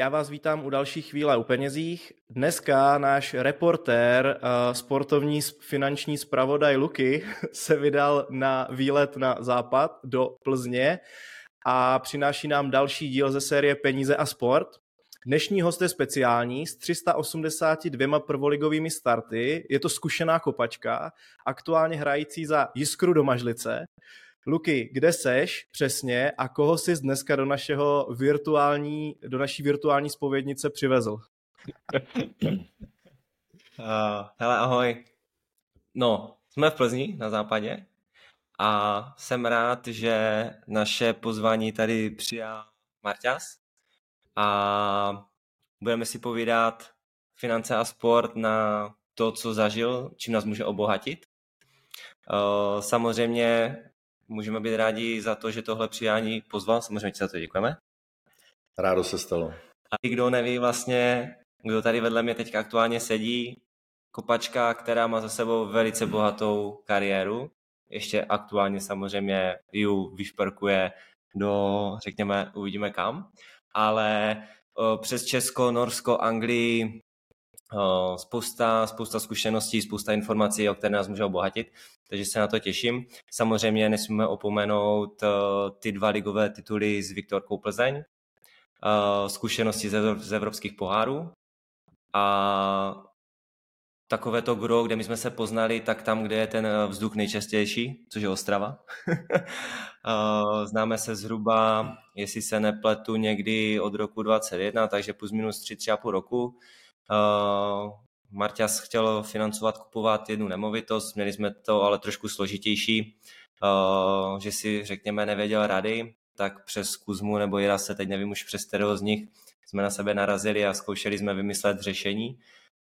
já vás vítám u další chvíle u penězích. Dneska náš reportér, uh, sportovní finanční zpravodaj Luky se vydal na výlet na západ do Plzně a přináší nám další díl ze série Peníze a sport. Dnešní host je speciální s 382 prvoligovými starty. Je to zkušená kopačka, aktuálně hrající za Jiskru do Mažlice. Luky, kde seš přesně a koho jsi dneska do našeho virtuální, do naší virtuální spovědnice přivezl? uh, hele, ahoj. No, jsme v Plzni na západě a jsem rád, že naše pozvání tady přijal Marťas a budeme si povídat finance a sport na to, co zažil, čím nás může obohatit. Uh, samozřejmě můžeme být rádi za to, že tohle přijání pozval, samozřejmě ti za to děkujeme. Rádo se stalo. A i kdo neví vlastně, kdo tady vedle mě teď aktuálně sedí, kopačka, která má za sebou velice bohatou kariéru, ještě aktuálně samozřejmě ju vyšperkuje do, řekněme, uvidíme kam, ale přes Česko, Norsko, Anglii spousta, spousta zkušeností, spousta informací, o které nás může obohatit, takže se na to těším. Samozřejmě nesmíme opomenout ty dva ligové tituly s Viktorkou Plzeň, zkušenosti z evropských pohárů a takové to gro, kde my jsme se poznali, tak tam, kde je ten vzduch nejčastější, což je Ostrava. Známe se zhruba, jestli se nepletu, někdy od roku 2021, takže plus minus 3-3,5 roku. Uh, Marťas chtěl financovat, kupovat jednu nemovitost, měli jsme to ale trošku složitější, uh, že si řekněme nevěděl rady, tak přes Kuzmu nebo Jira se teď nevím už přes kterého z nich jsme na sebe narazili a zkoušeli jsme vymyslet řešení,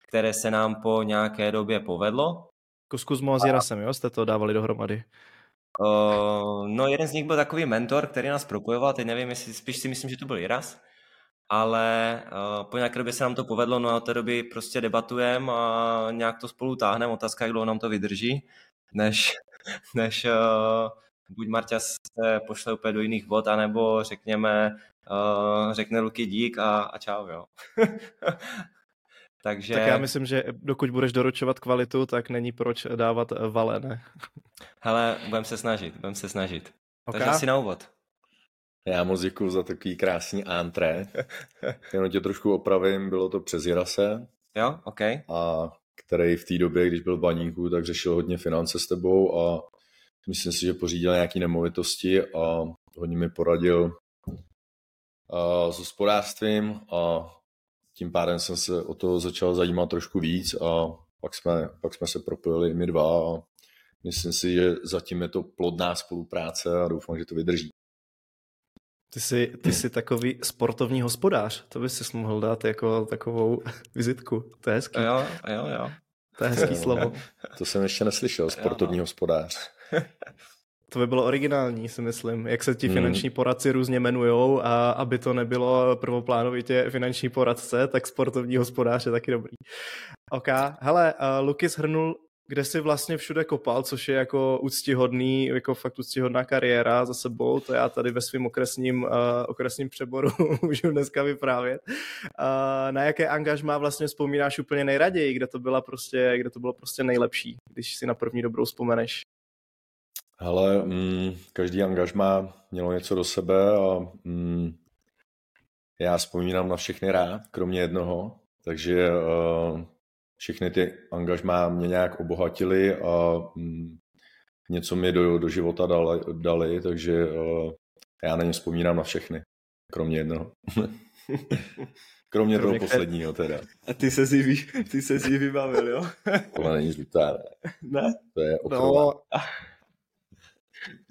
které se nám po nějaké době povedlo. S Kuzmou a s Jirasem, jo? Jste to dávali dohromady? Uh, no jeden z nich byl takový mentor, který nás propojoval, teď nevím, jestli spíš si myslím, že to byl Jiras, ale uh, po nějaké době se nám to povedlo, no a od té doby prostě debatujeme a nějak to spolu táhneme, otázka, jak dlouho nám to vydrží, než, než uh, buď Marťa se pošle úplně do jiných vod, anebo řekněme, uh, řekne Luky dík a, a čau, jo. Takže... Tak já myslím, že dokud budeš doručovat kvalitu, tak není proč dávat vale, ne? Hele, budem se snažit, budem se snažit. Okay. Takže asi na úvod. Já moc děkuji za takový krásný antré. Jenom tě trošku opravím, bylo to přes Jirase. Jo, OK. A který v té době, když byl v baníku, tak řešil hodně finance s tebou a myslím si, že pořídil nějaké nemovitosti a hodně mi poradil a, s hospodářstvím a tím pádem jsem se o to začal zajímat trošku víc a pak jsme, pak jsme se propojili my dva a myslím si, že zatím je to plodná spolupráce a doufám, že to vydrží. Ty jsi, ty jsi takový sportovní hospodář, to bys si mohl dát jako takovou vizitku, to je hezký. Jo, jo, jo. To je hezký slovo. To jsem ještě neslyšel, sportovní jo, no. hospodář. To by bylo originální, si myslím, jak se ti hmm. finanční poradci různě jmenujou a aby to nebylo prvoplánovitě finanční poradce, tak sportovní hospodář je taky dobrý. OK, hele, uh, Luky shrnul kde si vlastně všude kopal, což je jako úctihodný, jako fakt úctihodná kariéra za sebou, to já tady ve svém okresním, uh, okresním přeboru můžu dneska vyprávět. Uh, na jaké angažmá vlastně vzpomínáš úplně nejraději, kde to, byla prostě, kde to bylo prostě nejlepší, když si na první dobrou vzpomeneš? Ale mm, každý angažmá mělo něco do sebe a mm, já vzpomínám na všechny rád, kromě jednoho, takže uh, všechny ty angažmá mě nějak obohatily a mm, něco mi do, do života dali, dali takže uh, já na ně vzpomínám na všechny, kromě jednoho. kromě, kromě toho které... posledního teda. A ty se si, ty se si vybavil, jo? Tohle není žlutá, ne? Ne? To je. No,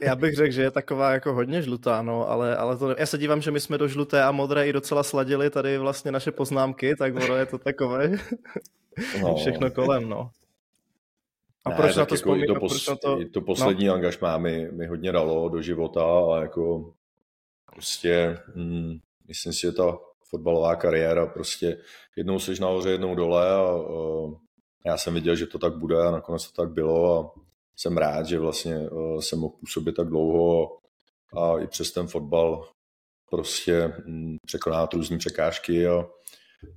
já bych řekl, že je taková jako hodně žlutá, no, ale, ale to, já se dívám, že my jsme do žluté a modré i docela sladili tady vlastně naše poznámky, tak ono je to takové no. všechno kolem, no. A ne, proč na to jako to, pos, na to... to poslední no. angažmá mi, mi hodně dalo do života a jako prostě hm, myslím si, že ta fotbalová kariéra prostě jednou seš nahoře, jednou dole a, a já jsem viděl, že to tak bude a nakonec to tak bylo a jsem rád, že vlastně uh, jsem mohl působit tak dlouho a i přes ten fotbal prostě mm, překonat různé překážky a,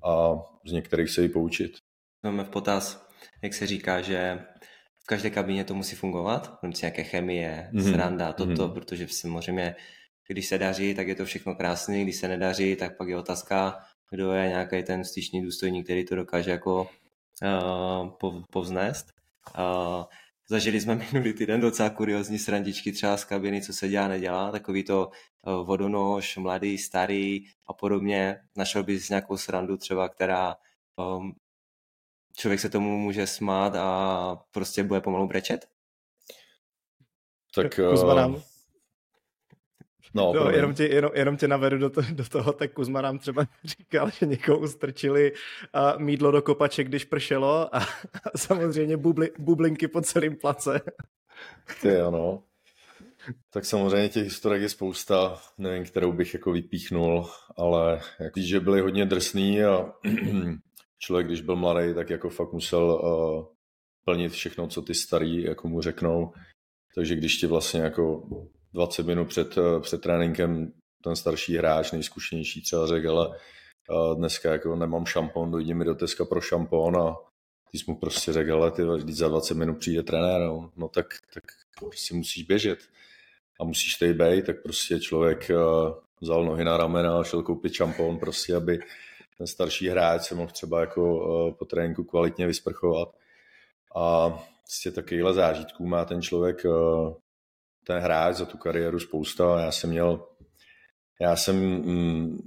a z některých se i poučit. Máme v potaz, jak se říká, že v každé kabině to musí fungovat, v nějaké chemie, mm-hmm. sranda, toto, mm-hmm. protože samozřejmě, když se daří, tak je to všechno krásné, když se nedaří, tak pak je otázka, kdo je nějaký ten styčný důstojník, který to dokáže jako uh, povznést. Uh, zažili jsme minulý týden docela kuriozní srandičky třeba z kabiny, co se dělá, nedělá, takový to uh, vodonož, mladý, starý a podobně. Našel bys nějakou srandu třeba, která um, člověk se tomu může smát a prostě bude pomalu brečet? Tak uh, No, no jenom, tě, jenom, jenom tě navedu do, to, do toho, tak Kuzma nám třeba říkal, že někomu strčili a mídlo do kopače, když pršelo a, a samozřejmě bubli, bublinky po celém place. Ty ano. Tak samozřejmě těch historiek je spousta, nevím, kterou bych jako vypíchnul, ale jak že byli hodně drsný a člověk, když byl mladý, tak jako fakt musel uh, plnit všechno, co ty starý jako mu řeknou. Takže když ti vlastně jako 20 minut před, eh, před tréninkem ten starší hráč, nejzkušenější třeba řekl, ale eh, dneska jako nemám šampon, dojdi mi do Teska pro šampon a ty jsi mu prostě řekl, ale ty když za 20 minut přijde trenér, no, no tak, tak prostě musíš běžet a musíš tady být, tak prostě člověk uh, vzal nohy na ramena a šel koupit šampon, prostě, aby ten starší hráč se mohl třeba jako uh, po tréninku kvalitně vysprchovat. A prostě takovýhle zážitků má ten člověk uh, ten hráč za tu kariéru spousta. Já jsem měl, já jsem mm,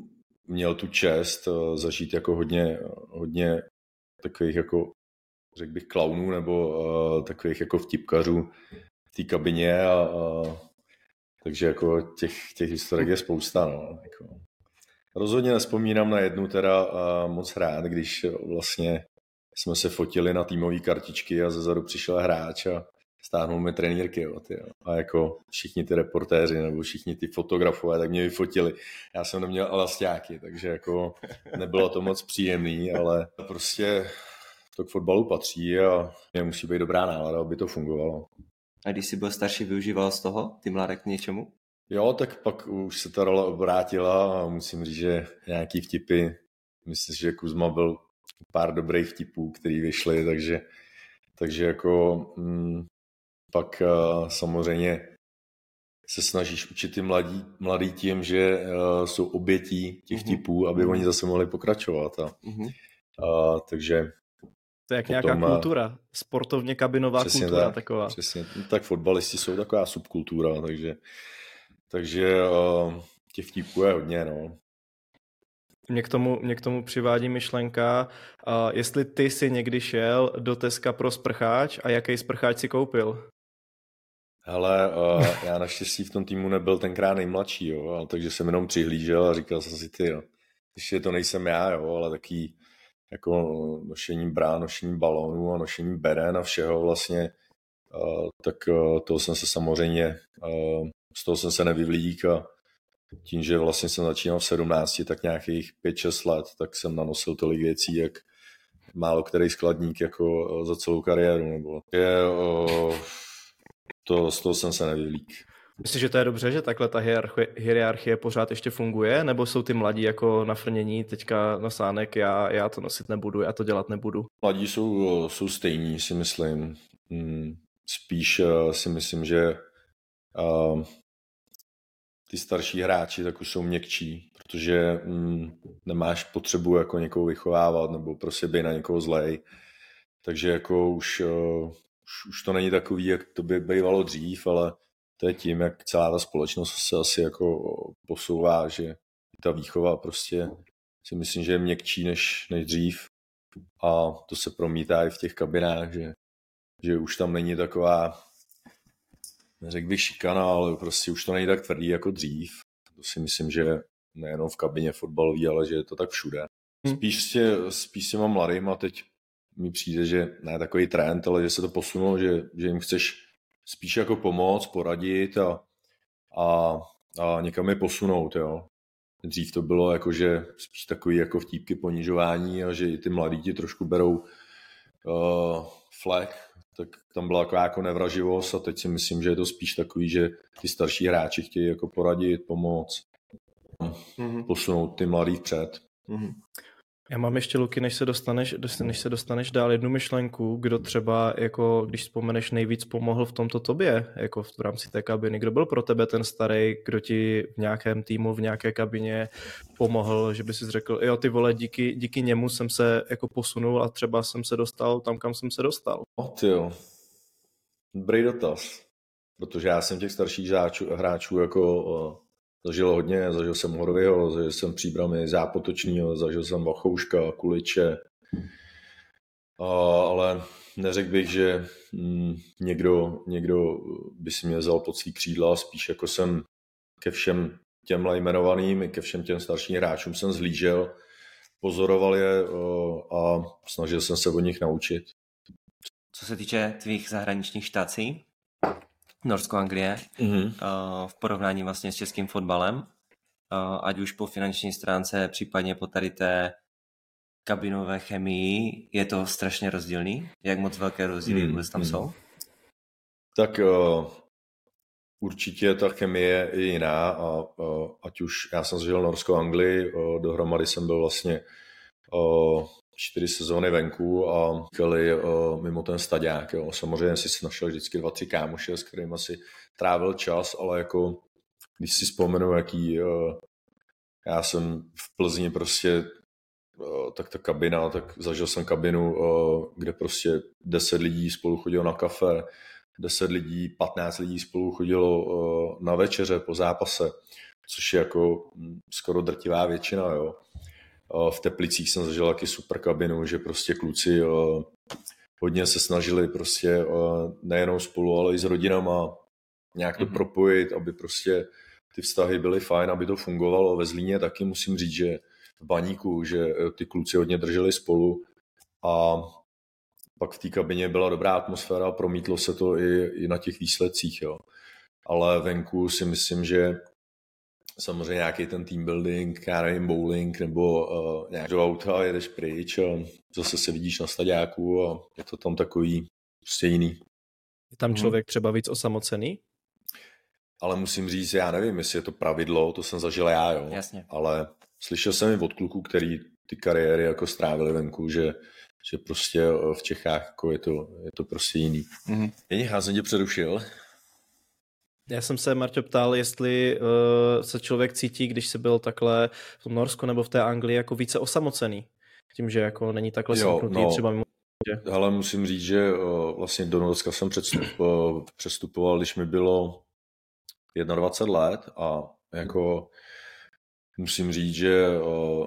měl tu čest uh, zažít jako hodně, hodně takových jako řekl bych klaunů nebo takových jako vtipkařů v té kabině a, uh, takže jako těch, těch historiek je spousta. No, jako. Rozhodně nespomínám na jednu teda moc rád, když vlastně jsme se fotili na týmové kartičky a zezadu přišel hráč a stáhnul mi trenýrky, jo, ty, jo. A jako všichni ty reportéři nebo všichni ty fotografové, tak mě vyfotili. Já jsem neměl elastáky, takže jako nebylo to moc příjemný, ale prostě to k fotbalu patří a mě musí být dobrá nálada, aby to fungovalo. A když jsi byl starší, využíval z toho ty mladé k něčemu? Jo, tak pak už se ta role obrátila a musím říct, že nějaký vtipy, myslím, že Kuzma byl pár dobrých vtipů, který vyšly, takže, takže jako mm, pak uh, samozřejmě se snažíš učit ty mladí, mladý tím, že uh, jsou obětí těch mm-hmm. typů, aby mm-hmm. oni zase mohli pokračovat. A, mm-hmm. uh, takže to je jak potom, nějaká kultura, sportovně kabinová přesně kultura tak, taková. Přesně, no, tak fotbalisti jsou taková subkultura, takže, takže uh, těch vtipů je hodně, no. Mě k tomu, mě k tomu přivádí myšlenka, uh, jestli ty si někdy šel do Teska pro sprcháč a jaký sprcháč si koupil? Hele, uh, já naštěstí v tom týmu nebyl tenkrát nejmladší, jo, takže jsem jenom přihlížel a říkal jsem si, ty, jo, ještě to nejsem já, jo, ale taký jako nošení brán, nošení balónů a nošení beren a všeho vlastně, uh, tak uh, toho jsem se samozřejmě, uh, z toho jsem se nevyvlík a tím, že vlastně jsem začínal v 17, tak nějakých 5-6 let, tak jsem nanosil tolik věcí, jak málo který skladník jako za celou kariéru. Nebo je, uh, to, z toho jsem se nevyvlík. Myslíš, že to je dobře, že takhle ta hierarchie, hierarchie pořád ještě funguje, nebo jsou ty mladí jako nafrnění teďka na sánek, já, já to nosit nebudu, já to dělat nebudu? Mladí jsou, jsou stejní, si myslím. Hmm, spíš si myslím, že ty starší hráči tak už jsou měkčí, protože um, nemáš potřebu jako někoho vychovávat nebo prostě být na někoho zlej. Takže jako už, uh, už, už to není takový, jak to by bývalo dřív, ale to je tím, jak celá ta společnost se asi jako posouvá, že ta výchova prostě si myslím, že je měkčí než, než dřív a to se promítá i v těch kabinách, že, že už tam není taková, neřekl bych šikana, ale prostě už to není tak tvrdý jako dřív. To si myslím, že nejenom v kabině fotbalový, ale že je to tak všude. Hm. Spíš, tě, spíš s těma mladýma teď mi přijde, že ne takový trend, ale že se to posunulo, že, že jim chceš spíš jako pomoct, poradit a, a, a někam je posunout, jo. Dřív to bylo jako, že spíš takový jako vtípky ponižování a že i ty mladí ti trošku berou uh, flek, tak tam byla jako, jako nevraživost a teď si myslím, že je to spíš takový, že ty starší hráči chtějí jako poradit, pomoct. mm-hmm. posunout ty mladý před. Mm-hmm. Já mám ještě, Luky, než se dostaneš, než se dostaneš dál jednu myšlenku, kdo třeba, jako když vzpomeneš, nejvíc pomohl v tomto tobě, jako v, rámci té kabiny, kdo byl pro tebe ten starý, kdo ti v nějakém týmu, v nějaké kabině pomohl, že by si řekl, jo ty vole, díky, díky němu jsem se jako posunul a třeba jsem se dostal tam, kam jsem se dostal. O ty jo, dobrý dotaz, protože já jsem těch starších hráčů, hráčů jako Zažil hodně, zažil jsem Horvyho, zažil jsem příbramy Zápotočního, zažil jsem Vachouška, Kuliče, a, ale neřekl bych, že mm, někdo, někdo by si mě vzal pod svý křídla, spíš jako jsem ke všem těm jmenovaným i ke všem těm starším hráčům jsem zhlížel, pozoroval je a snažil jsem se od nich naučit. Co se týče tvých zahraničních štací, Norsko-Anglie mm-hmm. v porovnání vlastně s českým fotbalem, ať už po finanční stránce, případně po tady té kabinové chemii, je to strašně rozdílný? Jak moc velké rozdíly mm, vůbec tam mm. jsou? Tak uh, určitě ta chemie je jiná a uh, ať už já jsem zažil Norsko-Anglii, uh, dohromady jsem byl vlastně čtyři sezóny venku a kali uh, mimo ten stadiák. Jo. Samozřejmě si našel vždycky dva, tři kámoše, s kterými si trávil čas, ale jako když si vzpomenu, jaký uh, já jsem v Plzni prostě uh, tak ta kabina, tak zažil jsem kabinu, kde prostě deset lidí spolu chodilo na kafe, deset lidí, patnáct lidí spolu chodilo na večeře po zápase, což je jako hm, skoro drtivá většina, jo v Teplicích jsem zažil taky super kabinu, že prostě kluci hodně se snažili prostě nejenom spolu, ale i s rodinama nějak to mm-hmm. propojit, aby prostě ty vztahy byly fajn, aby to fungovalo. Ve Zlíně taky musím říct, že v baníku, že e, ty kluci hodně drželi spolu a pak v té kabině byla dobrá atmosféra a promítlo se to i, i na těch výsledcích. Jo. Ale venku si myslím, že samozřejmě nějaký ten team building, já nevím, bowling nebo uh, nějak do auta jedeš pryč a zase se vidíš na stadiáku a je to tam takový prostě jiný. Je tam mhm. člověk třeba víc osamocený? Ale musím říct, já nevím, jestli je to pravidlo, to jsem zažil já, jo. Jasně. Ale slyšel jsem i od kluků, který ty kariéry jako strávili venku, že, že prostě eh, v Čechách jako je, to, je to prostě jiný. Mm-hmm. Jen já jsem tě přerušil. Já jsem se, Marťo, ptal, jestli uh, se člověk cítí, když se byl takhle v tom Norsku nebo v té Anglii jako více osamocený. Tím, že jako není takhle semknutý no, třeba mimo ale musím říct, že uh, vlastně do Norska jsem předstup, uh, přestupoval, když mi bylo 21 let a jako musím říct, že uh,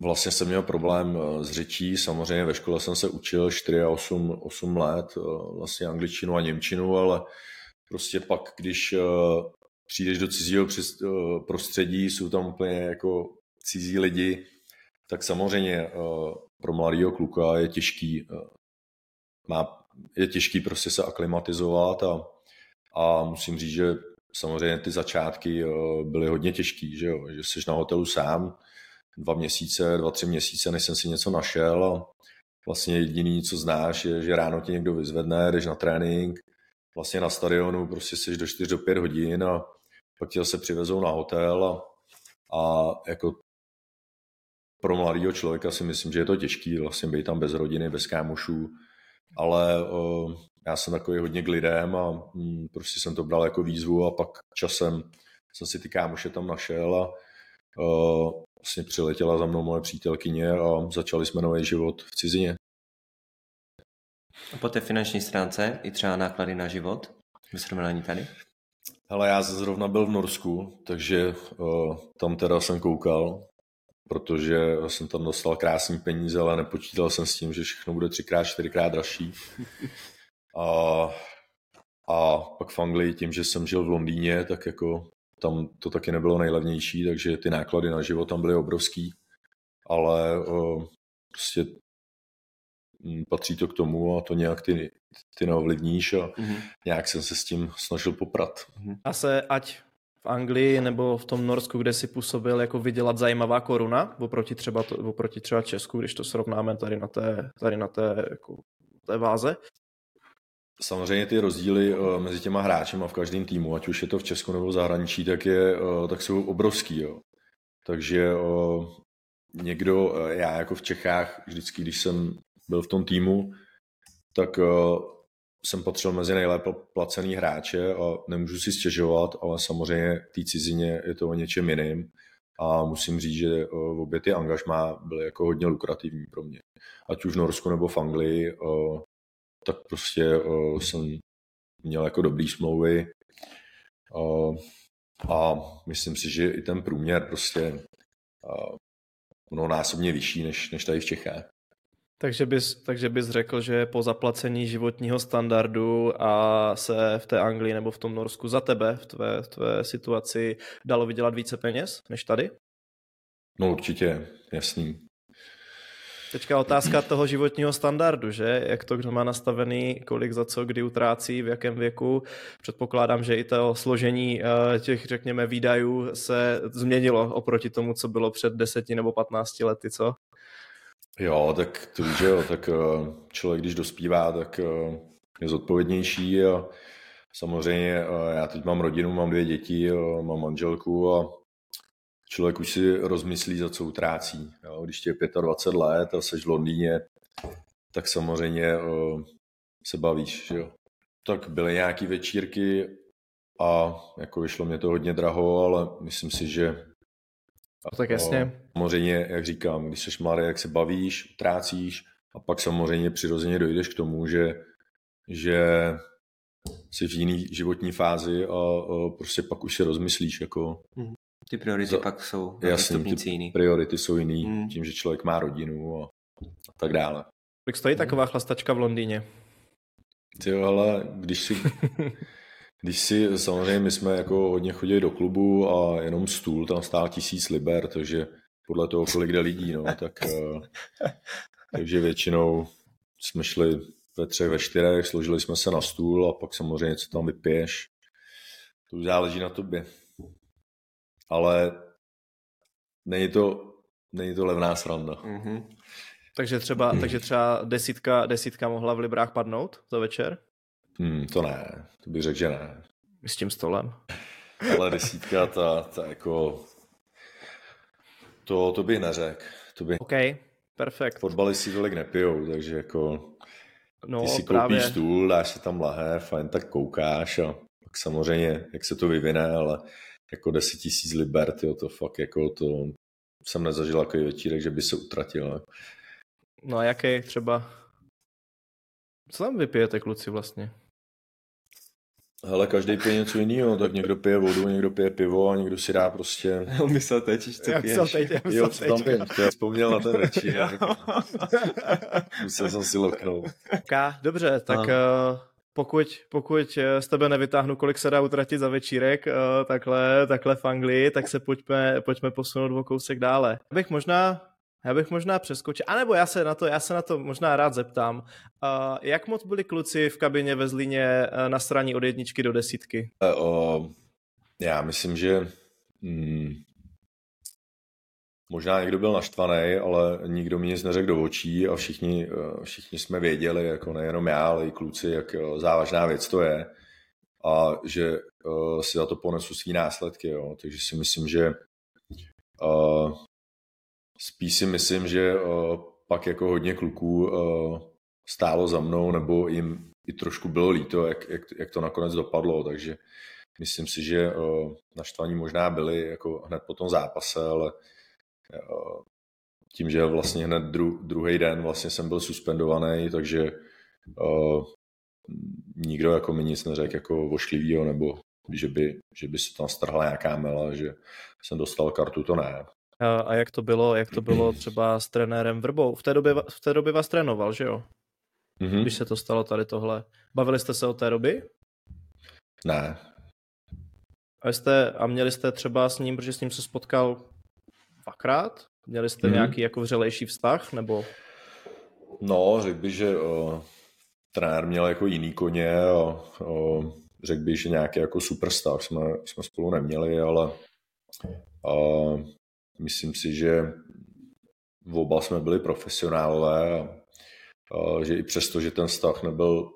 vlastně jsem měl problém s řečí, samozřejmě ve škole jsem se učil 4 a 8, 8 let vlastně angličtinu a němčinu, ale prostě pak, když uh, přijdeš do cizího uh, prostředí, jsou tam úplně jako cizí lidi, tak samozřejmě uh, pro mladého kluka je těžký, má, je těžký prostě se aklimatizovat a, a musím říct, že samozřejmě ty začátky byly hodně těžký, že, jo? že jsi na hotelu sám dva měsíce, dva, tři měsíce, než jsem si něco našel a vlastně jediný, co znáš, je, že ráno tě někdo vyzvedne, jdeš na trénink, vlastně na stadionu prostě jsi do 4 do 5 hodin a pak tě se přivezou na hotel a, a jako pro mladého člověka si myslím, že je to těžký vlastně být tam bez rodiny, bez kámošů, ale já jsem takový hodně k lidem a um, prostě jsem to bral jako výzvu a pak časem jsem si ty kámoše tam našel a vlastně přiletěla za mnou moje přítelkyně a začali jsme nový život v cizině. A po té finanční stránce i třeba náklady na život ve srovnání tady? Hele, já zrovna byl v Norsku, takže uh, tam teda jsem koukal, protože jsem tam dostal krásný peníze, ale nepočítal jsem s tím, že všechno bude třikrát, čtyřikrát dražší. A, a pak v Anglii tím, že jsem žil v Londýně, tak jako tam to taky nebylo nejlevnější, takže ty náklady na život tam byly obrovský. Ale uh, prostě patří to k tomu a to nějak ty, ty neovlivníš a mm-hmm. nějak jsem se s tím snažil poprat. Mm-hmm. A se ať v Anglii nebo v tom Norsku, kde si působil, jako vydělat zajímavá koruna, oproti třeba, to, oproti třeba Česku, když to srovnáme tady na té, tady na té, jako, té váze? Samozřejmě ty rozdíly uh, mezi těma hráči v každém týmu, ať už je to v Česku nebo v zahraničí, tak, je, uh, tak jsou obrovský. Jo. takže o, někdo, já jako v Čechách, vždycky, když jsem byl v tom týmu, tak o, jsem patřil mezi nejlépe placený hráče a nemůžu si stěžovat, ale samozřejmě v té cizině je to o něčem jiným a musím říct, že v obě ty angažmá byly jako hodně lukrativní pro mě. Ať už v Norsku nebo v Anglii, tak prostě jsem měl jako dobrý smlouvy a myslím si, že i ten průměr prostě mnohonásobně vyšší než, než tady v Čechách. Takže bys, takže bys řekl, že po zaplacení životního standardu a se v té Anglii nebo v tom Norsku za tebe, v tvé, v tvé situaci, dalo vydělat více peněz než tady? No určitě, jasný. Teďka otázka toho životního standardu, že? Jak to kdo má nastavený, kolik za co, kdy utrácí, v jakém věku. Předpokládám, že i to složení eh, těch, řekněme, výdajů se změnilo oproti tomu, co bylo před deseti nebo patnácti lety, co? Jo, tak to víš, jo, tak eh, člověk, když dospívá, tak eh, je zodpovědnější a samozřejmě já teď mám rodinu, mám dvě děti, mám manželku a člověk už si rozmyslí, za co utrácí. Jo? Když tě je 25 let a jsi v Londýně, tak samozřejmě se bavíš. Že jo? Tak byly nějaké večírky a jako vyšlo mě to hodně draho, ale myslím si, že no, tak jasně. Uh, samozřejmě, jak říkám, když jsi mladý, jak se bavíš, utrácíš a pak samozřejmě přirozeně dojdeš k tomu, že, že jsi v jiný životní fázi a, a prostě pak už si rozmyslíš, jako, mm. Ty priority za, pak jsou jasný, ty jiný. priority jsou jiný, hmm. tím, že člověk má rodinu a, a tak dále. Jak stojí taková chlastačka v Londýně? Ty ale když si, když si, samozřejmě my jsme jako hodně chodili do klubu a jenom stůl tam stál tisíc liber, takže podle toho, kolik jde lidí, no, tak uh, takže většinou jsme šli ve třech, ve čtyřech, složili jsme se na stůl a pak samozřejmě co tam vypiješ, to už záleží na tobě ale není to, není to levná sranda. Mm-hmm. Takže třeba, takže třeba desítka, desítka mohla v Librách padnout za večer? Hmm, to ne, to bych řekl, že ne. S tím stolem. Ale desítka, ta, ta jako... To, to bych neřekl. To by... OK, perfekt. Fotbalisti tolik nepijou, takže jako... No, ty si právě. koupíš stůl, dáš si tam lahé, fajn, tak koukáš a pak samozřejmě, jak se to vyvine, ale jako 10 tisíc liber, tyjo, to fakt jako to jsem nezažil jako večírek, že by se utratil. No a jaký třeba, co tam vypijete kluci vlastně? Hele, každý pije něco jiného, tak někdo pije vodu, někdo pije pivo a někdo si dá prostě... Myslel teď, co Jak piješ. teď, já jo, co tam piješ, já vzpomněl na ten večer. Musel jsem si loknout. Dobře, tak uh, pokud, pokud eh, z tebe nevytáhnu, kolik se dá utratit za večírek, eh, takhle, takhle v Anglii, tak se pojďme, pojďme posunout o kousek dále. Já bych možná, já bych možná přeskočil, anebo já se na to, já se na to možná rád zeptám. Jak moc byli kluci v kabině ve Zlíně eh, na straně od jedničky do desítky? Uh, já myslím, že hmm, Možná někdo byl naštvaný, ale nikdo mi nic neřekl do očí a všichni, eh, všichni jsme věděli, jako nejenom já, ale i kluci, jak eh, závažná věc to je a že uh, si za to ponesu svý následky. Jo. Takže si myslím, že uh, spíš si myslím, že uh, pak jako hodně kluků uh, stálo za mnou, nebo jim i trošku bylo líto, jak, jak, jak to nakonec dopadlo, takže myslím si, že uh, naštvaní možná byli jako hned po tom zápase, ale tím, že vlastně hned dru, druhý den vlastně jsem byl suspendovaný, takže nikdo jako mi nic neřekl jako vošklivýho, nebo že by, že by se tam strhla nějaká mela, že jsem dostal kartu, to ne. A, jak to bylo, jak to bylo třeba s trenérem Vrbou? V té době, v té době vás trénoval, že jo? Mm-hmm. Když se to stalo tady tohle. Bavili jste se o té doby? Ne. A, jste, a měli jste třeba s ním, protože s ním se spotkal dvakrát? Měli jste hmm. nějaký jako vřelejší vztah, nebo? No, řekl bych, že o, trenér měl jako jiný koně a o, řekl bych, že nějaký jako superstar jsme, jsme spolu neměli, ale a, myslím si, že v oba jsme byli profesionálové a, a že i přesto, že ten vztah nebyl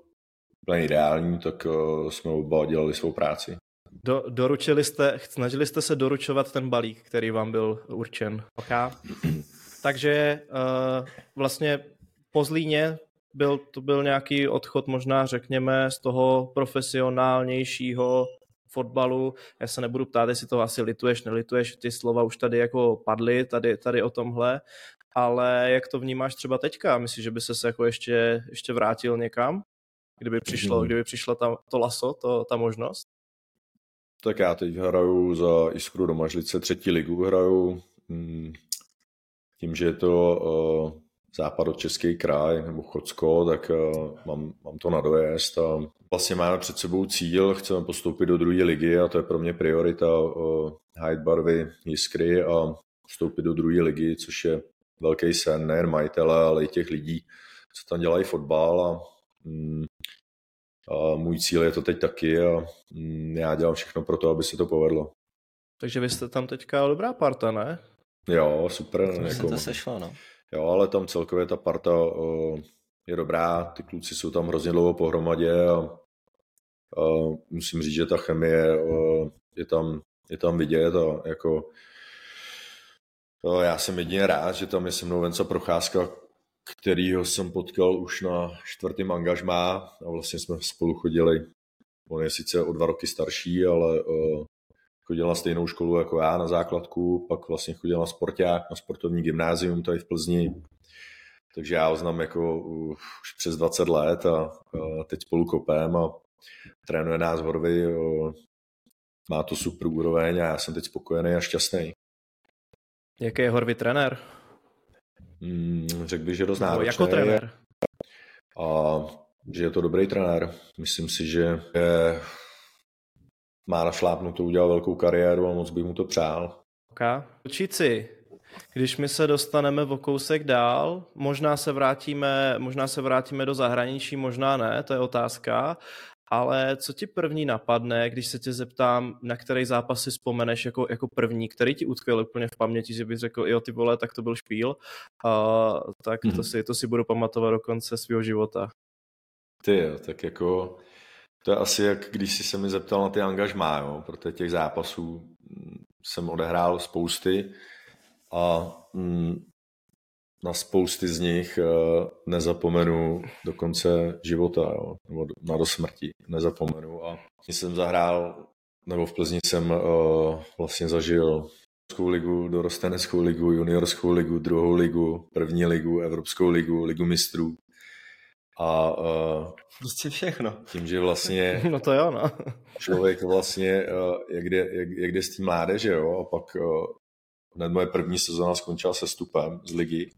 úplně ideální, tak jsme oba dělali svou práci. Do, doručili jste, snažili jste se doručovat ten balík, který vám byl určen. Okay. Takže uh, vlastně po Zlíně byl, to byl nějaký odchod možná, řekněme, z toho profesionálnějšího fotbalu. Já se nebudu ptát, jestli to asi lituješ, nelituješ, ty slova už tady jako padly, tady, tady o tomhle, ale jak to vnímáš třeba teďka? Myslíš, že by se jako ještě, ještě vrátil někam? Kdyby přišlo, hmm. kdyby přišlo ta, to laso, to, ta možnost? Tak já teď hraju za Iskru Domažlice, třetí ligu hraju. Hmm, tím, že je to uh, západ od Český kraj nebo Chocko, tak uh, mám, mám to na dojezd a vlastně máme před sebou cíl, chceme postoupit do druhé ligy a to je pro mě priorita uh, hajt barvy Jiskry a vstoupit do druhé ligy, což je velký sen nejen majitele, ale i těch lidí, co tam dělají fotbal a, mm, a můj cíl je to teď taky a mm, já dělám všechno pro to, aby se to povedlo. Takže vy jste tam teďka dobrá parta, ne? Jo, super. To jako, se to sešlo, no. Jo, ale tam celkově ta parta je dobrá, ty kluci jsou tam hrozně dlouho pohromadě a, a musím říct, že ta chemie je tam, je tam vidět a jako o, já jsem jedině rád, že tam je se mnou Venca Procházka, kterýho jsem potkal už na čtvrtém angažmá a vlastně jsme spolu chodili. On je sice o dva roky starší, ale chodil na stejnou školu jako já na základku, pak vlastně chodil na sporták, na sportovní gymnázium tady v Plzni. Takže já ho znám jako už přes 20 let a, a teď spolu kopem a trénuje nás Horvy. Má to super úroveň a já jsem teď spokojený a šťastný. Jaký je Horvy trenér? Hmm, řekl bych, že dost náročný. Jako trenér. A že je to dobrý trenér. Myslím si, že je má našlápnutou, udělal velkou kariéru a moc bych mu to přál. Okay. Učíci, když my se dostaneme o kousek dál, možná se vrátíme, možná se vrátíme do zahraničí, možná ne, to je otázka, ale co ti první napadne, když se tě zeptám, na který zápas si vzpomeneš jako, jako první, který ti utkvěl úplně v paměti, že bys řekl, jo ty vole, tak to byl špíl, uh, tak mm-hmm. to, mhm. si, to si budu pamatovat do konce svého života. Ty jo, tak jako to je asi jak když jsi se mi zeptal na ty angažmá, jo, protože těch zápasů mm, jsem odehrál spousty a mm, na spousty z nich uh, nezapomenu do konce života, jo, nebo na do smrti nezapomenu. A jsem zahrál, nebo v Plzni jsem uh, vlastně zažil ligu, dorosteneckou ligu, juniorskou ligu, druhou ligu, první ligu, Evropskou ligu, ligu mistrů. A uh, prostě všechno. Tím, že vlastně no to jo, no. člověk vlastně, uh, jak, jde, jak, jak jde s tím mládeže, jo, a pak uh, hned moje první sezóna skončila se stupem z ligy.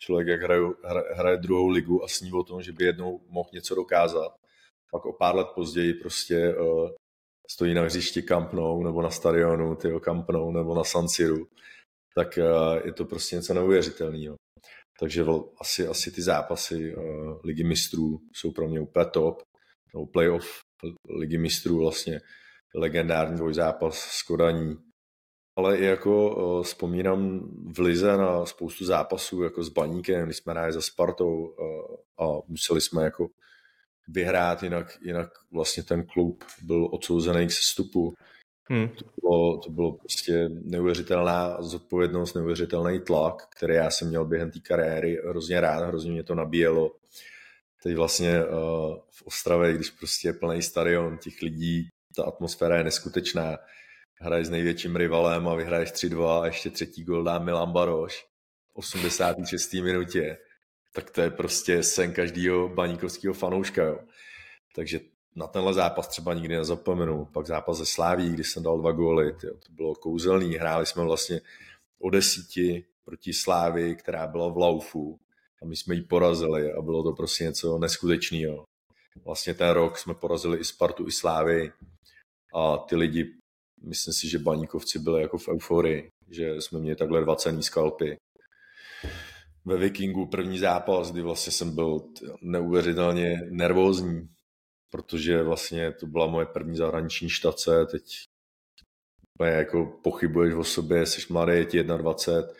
Člověk, jak hraje, hraje druhou ligu a sní o tom, že by jednou mohl něco dokázat. Pak o pár let později prostě uh, stojí na hřišti Camp Nou, nebo na stadionu tyjo, Camp Nou, nebo na San Siru, tak uh, je to prostě něco neuvěřitelného. Takže asi, asi ty zápasy uh, ligy mistrů jsou pro mě úplně top. No, playoff ligy mistrů vlastně legendární dvojzápas s Kodaní. Ale i jako uh, vzpomínám v Lize na spoustu zápasů jako s Baníkem, když jsme hráli za Spartou uh, a museli jsme jako vyhrát, jinak, jinak vlastně ten klub byl odsouzený k sestupu. Hmm. To, bylo, to bylo prostě neuvěřitelná zodpovědnost, neuvěřitelný tlak, který já jsem měl během té kariéry hrozně rád, hrozně mě to nabíjelo. Teď vlastně uh, v Ostravě, když prostě je plný stadion těch lidí, ta atmosféra je neskutečná. Hraješ s největším rivalem a vyhraješ 3-2 a ještě třetí gol dá Milan Baroš v 86. minutě. Tak to je prostě sen každého baníkovského fanouška. Jo. Takže na tenhle zápas třeba nikdy nezapomenu. Pak zápas ze Sláví, kdy jsem dal dva góly, tyjo, to bylo kouzelný. Hráli jsme vlastně o desíti proti Slávy, která byla v laufu a my jsme ji porazili a bylo to prostě něco neskutečného. Vlastně ten rok jsme porazili i Spartu, i Slávy a ty lidi, myslím si, že baníkovci byli jako v euforii, že jsme měli takhle dva cený skalpy. Ve Vikingu první zápas, kdy vlastně jsem byl neuvěřitelně nervózní, protože vlastně to byla moje první zahraniční štace, teď jako pochybuješ o sobě, jsi mladý, je ti 21,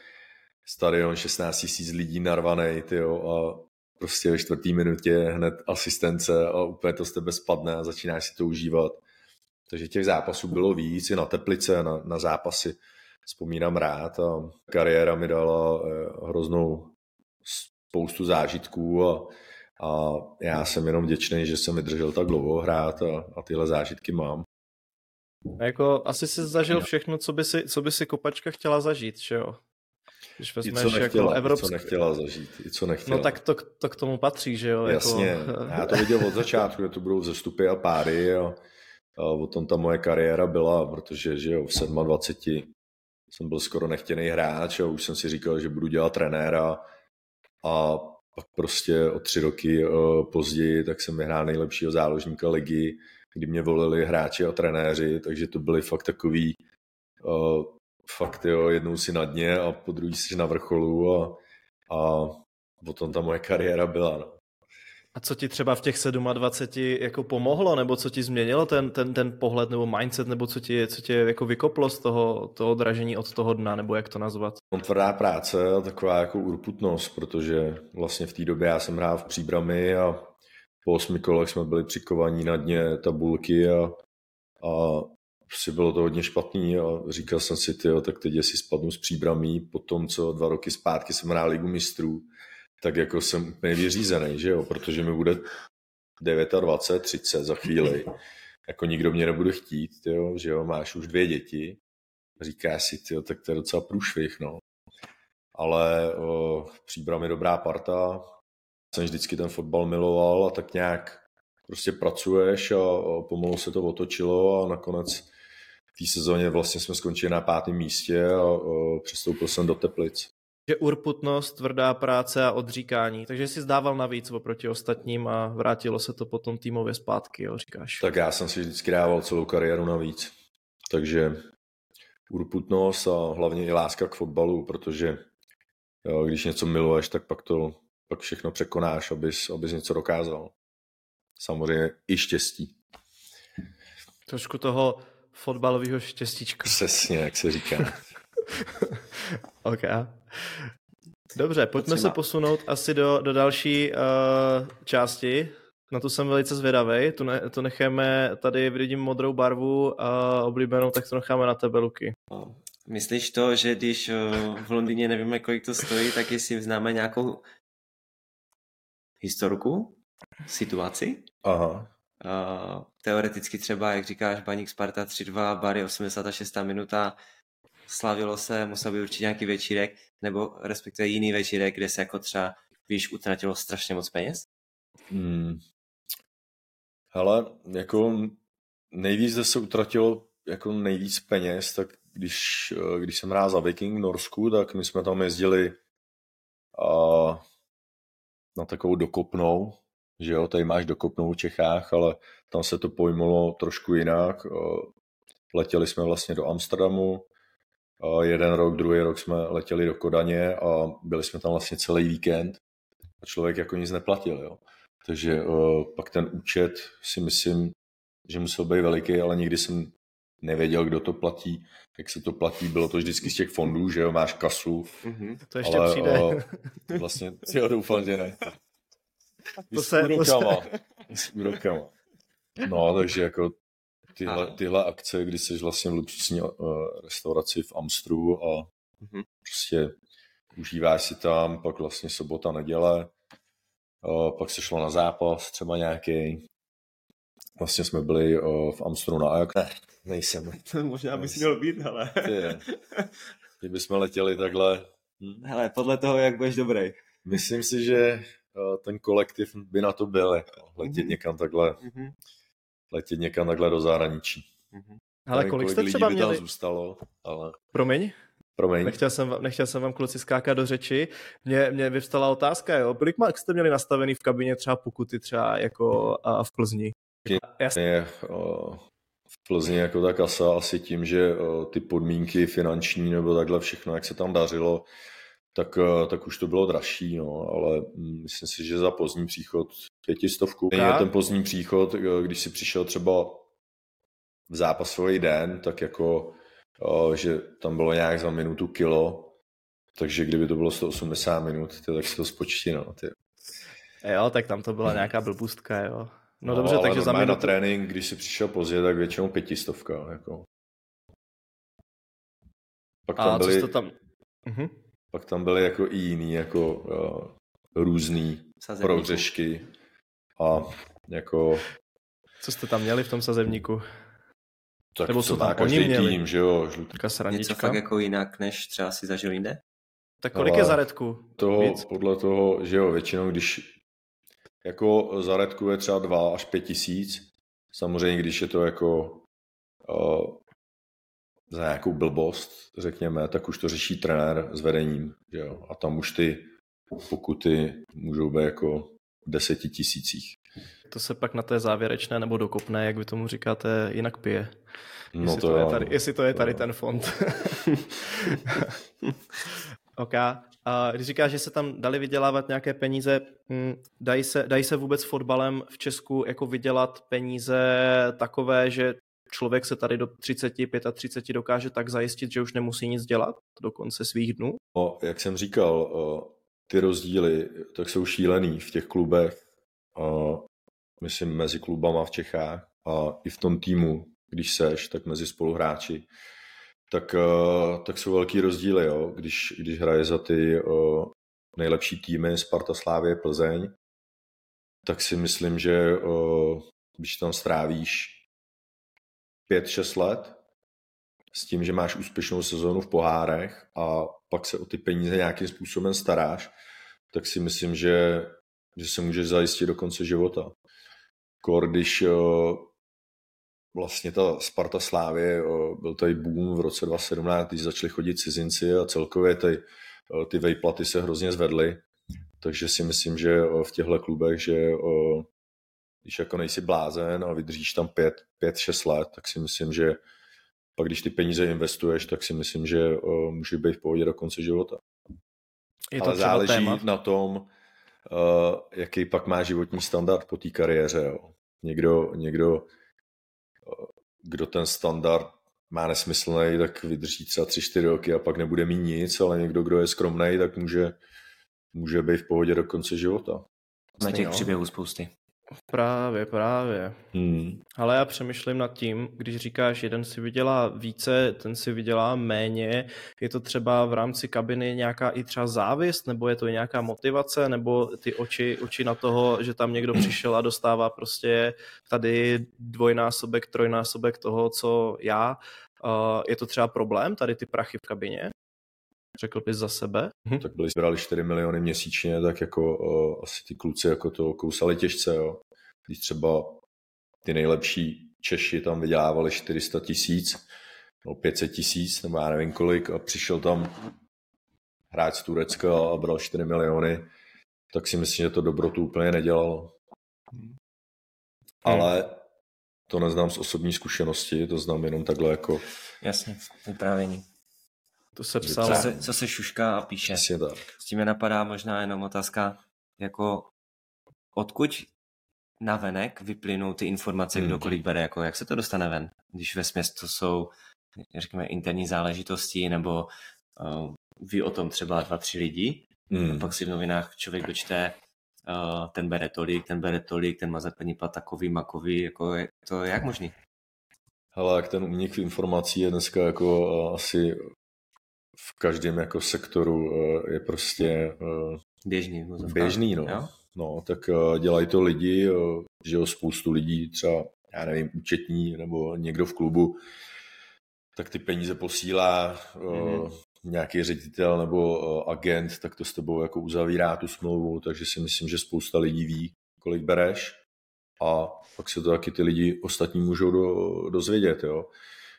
stadion 16 000 lidí narvaný, tyjo, a prostě ve čtvrtý minutě hned asistence a úplně to z tebe spadne a začínáš si to užívat. Takže těch zápasů bylo víc, i na Teplice, na, na zápasy vzpomínám rád a kariéra mi dala eh, hroznou spoustu zážitků a, a já jsem jenom vděčný, že jsem vydržel tak dlouho hrát a, a tyhle zážitky mám. A jako asi jsi zažil všechno, co by si, co by si kopačka chtěla zažít, že jo? Když vezmeš I co jako nechtěla, jako evropské... i co nechtěla zažít, i co nechtěla. No tak to, to k tomu patří, že jo? Jasně, jako... já to viděl od začátku, že to budou zestupy a páry a, a o tom ta moje kariéra byla, protože že jo, v 27 jsem byl skoro nechtěný hráč a už jsem si říkal, že budu dělat trenéra a pak prostě o tři roky uh, později tak jsem vyhrál nejlepšího záložníka ligy, kdy mě volili hráči a trenéři, takže to byly fakt takový uh, fakt jo, jednou si na dně a po druhý si na vrcholu a, a potom ta moje kariéra byla. No. A co ti třeba v těch 27 jako pomohlo, nebo co ti změnilo ten, ten, ten pohled nebo mindset, nebo co ti, co tě jako vykoplo z toho, toho dražení od toho dna, nebo jak to nazvat? On tvrdá práce a taková jako urputnost, protože vlastně v té době já jsem hrál v příbrami a po osmi kolech jsme byli přikovaní na dně tabulky a, a prostě bylo to hodně špatný a říkal jsem si, tyjo, tak teď si spadnu z příbramí po tom, co dva roky zpátky jsem hrál ligu mistrů tak jako jsem úplně vyřízený, že jo, protože mi bude 29, 30 za chvíli. Jako nikdo mě nebude chtít, tyjo, že jo, máš už dvě děti. Říká si, tyjo, tak to je docela průšvih, no. Ale o, příbram je dobrá parta. Jsem vždycky ten fotbal miloval a tak nějak prostě pracuješ a, a pomalu se to otočilo a nakonec v té sezóně vlastně jsme skončili na pátém místě a, a přestoupil jsem do Teplic že urputnost, tvrdá práce a odříkání. Takže si zdával navíc oproti ostatním a vrátilo se to potom týmově zpátky, jo, říkáš. Tak já jsem si vždycky dával celou kariéru navíc. Takže urputnost a hlavně i láska k fotbalu, protože jo, když něco miluješ, tak pak to pak všechno překonáš, abys, abys něco dokázal. Samozřejmě i štěstí. Trošku toho fotbalového štěstíčka. Přesně, jak se říká. OK. Dobře, pojďme se posunout asi do, do další uh, části. Na to jsem velice zvědavý. Tu, ne, to necháme, tady vidím modrou barvu uh, oblíbenou, tak to necháme na tebe, Luky. Myslíš to, že když uh, v Londýně nevíme, kolik to stojí, tak jestli známe nějakou historku, situaci? Aha. Uh, teoreticky třeba, jak říkáš, Baník Sparta 3-2, Bary 86. minuta, slavilo se, musel být určitě nějaký večírek, nebo respektive jiný večírek, kde se jako třeba, víš, utratilo strašně moc peněz? Hmm. Hele, jako nejvíc, kde se utratilo jako nejvíc peněz, tak když, když jsem hrál za Viking v Norsku, tak my jsme tam jezdili a, na takovou dokopnou, že jo, tady máš dokopnou v Čechách, ale tam se to pojmulo trošku jinak. Letěli jsme vlastně do Amsterdamu, jeden rok, druhý rok jsme letěli do Kodaně a byli jsme tam vlastně celý víkend a člověk jako nic neplatil, jo. Takže uh, pak ten účet si myslím, že musel být veliký, ale nikdy jsem nevěděl, kdo to platí, jak se to platí, bylo to vždycky z těch fondů, že jo, máš kasu. Mm-hmm, to ještě ale, přijde. Uh, vlastně, jo, doufám, že ne. To se, to se... S úrokama. No, takže jako tyhle, tyhle akce, kdy jsi vlastně v luxusní uh, restauraci v Amstru a mm-hmm. prostě užíváš si tam, pak vlastně sobota, neděle, uh, pak se šlo na zápas třeba nějaký. Vlastně jsme byli uh, v Amstru na Ajax. Ne, nejsem. Možná bys měl být, ale... Kdybychom letěli takhle... Hm? Hele, podle toho, jak budeš dobrý. Myslím si, že ten kolektiv by na to byl, jako letět mm-hmm. někam takhle mm-hmm letět někam takhle do zahraničí. Mm-hmm. Ale kolik, kolik jste třeba měli? zůstalo, ale... Promiň? Promiň. Nechtěl jsem, nechtěl jsem vám kluci skákat do řeči. Mě, mě vyvstala otázka, jo. Kolik jste měli nastavený v kabině třeba pokuty třeba jako a v Plzni? Jasně. v Plzni jako ta kasa asi tím, že ty podmínky finanční nebo takhle všechno, jak se tam dařilo, tak, tak už to bylo dražší, no, ale mm, myslím si, že za pozdní příchod pětistovku. Je ten pozdní příchod, když si přišel třeba v zápasový den, tak jako, že tam bylo nějak za minutu kilo, takže kdyby to bylo 180 minut, tak si to spočti, no. Ty. Jo, tak tam to byla nějaká blbůstka, jo. No, no dobře, ale takže za normálně na minutu... trénink, když si přišel pozdě, tak většinou pětistovka. Jako. Pak tam A co byly, jste tam... Mhm. Pak tam byly jako i jiný, jako uh, různý Sazebníku. prohřešky a jako Co jste tam měli v tom sazebníku? tak Nebo co co tam každý oni měli? tým, že jo, žlutý. Taká Něco srandička. fakt jako jinak, než třeba si zažil jinde? Tak kolik Ale- je za redku? toho, Víc? podle toho, že jo, většinou, když jako za redku je třeba 2 až 5 tisíc, samozřejmě, když je to jako uh, za nějakou blbost, řekněme, tak už to řeší trenér s vedením, že jo, a tam už ty pokuty můžou být jako v deseti tisících. To se pak na té závěrečné nebo dokopné, jak vy tomu říkáte, jinak pije. No jestli, to, to je tady, no. jestli to je tady To- ten fond. OK. A když říkáš, že se tam dali vydělávat nějaké peníze, hm, dají se, dají se vůbec fotbalem v Česku jako vydělat peníze takové, že člověk se tady do 30, 35 dokáže tak zajistit, že už nemusí nic dělat do konce svých dnů? No, jak jsem říkal, eh, ty rozdíly tak jsou šílený v těch klubech, myslím mezi klubama v Čechách a i v tom týmu, když seš, tak mezi spoluhráči, tak, eh, tak jsou velký rozdíly, jo? Když, když hraje za ty eh, nejlepší týmy Sparta, Slávě, Plzeň, tak si myslím, že když tam strávíš 5-6 let, s tím, že máš úspěšnou sezónu v pohárech a pak se o ty peníze nějakým způsobem staráš, tak si myslím, že, že se můžeš zajistit do konce života. Kor, když eh, vlastně ta Sparta Slávě, eh, byl tady boom v roce 2017, když začali chodit cizinci a celkově ty, eh, ty vejplaty se hrozně zvedly, takže si myslím, že v těchto klubech, že když jako nejsi blázen a vydržíš tam 5-6 let, tak si myslím, že pak když ty peníze investuješ, tak si myslím, že uh, může být v pohodě do konce života. Je to Ale záleží téma? na tom, uh, jaký pak má životní standard po té kariéře. Jo. Někdo, někdo, uh, kdo ten standard má nesmyslný, tak vydrží třeba 3-4 roky a pak nebude mít nic, ale někdo, kdo je skromný, tak může, může být v pohodě do konce života. Na těch příběhů spousty. Právě, právě. Hmm. Ale já přemýšlím nad tím, když říkáš, jeden si vydělá více, ten si vydělá méně, je to třeba v rámci kabiny nějaká i třeba závist, nebo je to nějaká motivace, nebo ty oči, oči na toho, že tam někdo přišel a dostává prostě tady dvojnásobek, trojnásobek toho, co já. Uh, je to třeba problém, tady ty prachy v kabině? Řekl bys za sebe? Hm. tak byli brali 4 miliony měsíčně, tak jako uh, asi ty kluci jako to kousali těžce, jo. Když třeba ty nejlepší Češi tam vydělávali 400 tisíc, nebo 500 tisíc, nebo já nevím kolik, a přišel tam hráč z Turecka a bral 4 miliony, tak si myslím, že to dobrotu úplně nedělalo. Ale to neznám z osobní zkušenosti, to znám jenom takhle jako Jasně, vyprávění. To se psalo. Co se, co se šušká a píše. přesně tak. S tím mě napadá možná jenom otázka, jako odkud na venek vyplynou ty informace, kdo Hmm. kolik bere, jako jak se to dostane ven, když ve směs to jsou, řekněme, interní záležitosti, nebo uh, ví o tom třeba dva, tři lidi, Hmm. pak si v novinách člověk dočte, uh, ten bere tolik, ten bere tolik, ten má základní plat takový, makový, jako je, to je jak možný? Hele, jak ten únik informací je dneska jako uh, asi v každém jako sektoru uh, je prostě uh, Běžný. běžný, no. Jo? No, tak uh, dělají to lidi, že jo, spoustu lidí, třeba, já nevím, účetní nebo někdo v klubu, tak ty peníze posílá Mhm. nějaký ředitel nebo agent, tak to s tebou jako uzavírá tu smlouvu, takže si myslím, že spousta lidí ví, kolik bereš a pak se to taky ty lidi ostatní můžou do, dozvědět, jo.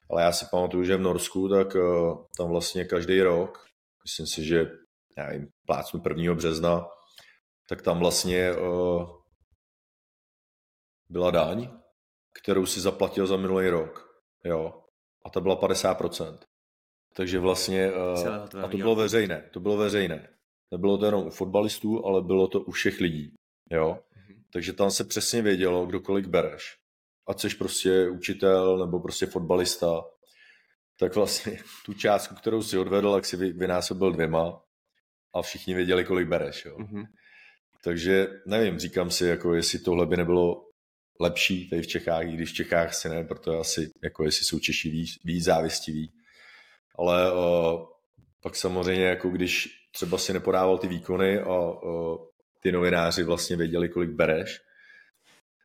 Ale já si pamatuju, že v Norsku, tak uh, tam vlastně každý rok, myslím si, že já nevím, plácnu 1. března, tak tam vlastně uh, byla daň, kterou si zaplatil za minulý rok. Jo. A ta byla 50%. Takže vlastně, uh, tvého a to bylo veřejné, to bylo veřejné. Nebylo to jenom u fotbalistů, ale bylo to u všech lidí. Jo. Takže tam se přesně vědělo, kdo kolik bereš. Ať jsi prostě učitel nebo prostě fotbalista, tak vlastně tu částku, kterou si odvedl, tak si vy- vynásobil dvěma a všichni věděli, kolik bereš. Jo. Mhm. Takže nevím, říkám si, jako jestli tohle by nebylo lepší tady v Čechách, i když v Čechách si ne, protože asi jako jestli jsou Češi víc, víc závistiví. Ale uh, pak samozřejmě, jako když třeba si nepodával ty výkony a uh, ty novináři vlastně věděli, kolik bereš,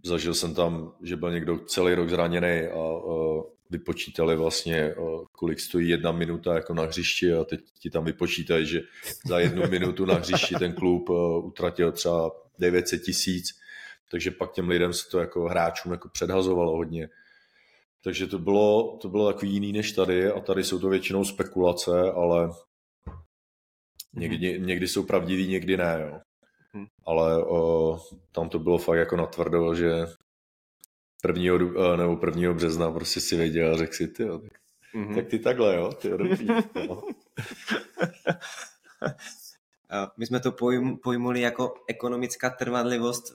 zažil jsem tam, že byl někdo celý rok zraněný a uh, vypočítali vlastně, uh, kolik stojí jedna minuta jako na hřišti a teď ti tam vypočítají, že za jednu minutu na hřišti ten klub uh, utratil třeba 900 tisíc, takže pak těm lidem se to jako hráčům jako předhazovalo hodně. Takže to bylo, to bylo takový jiný než tady a tady jsou to většinou spekulace, ale někdy, někdy jsou pravdivý, někdy ne, jo. Hmm. Ale o, tam to bylo fakt jako natvrdo, že prvního, nebo prvního března prostě si věděl a řekl si, ty, tak, mm-hmm. tak ty takhle, jo, ty dobrý. jo. My jsme to pojm, pojmuli jako ekonomická trvanlivost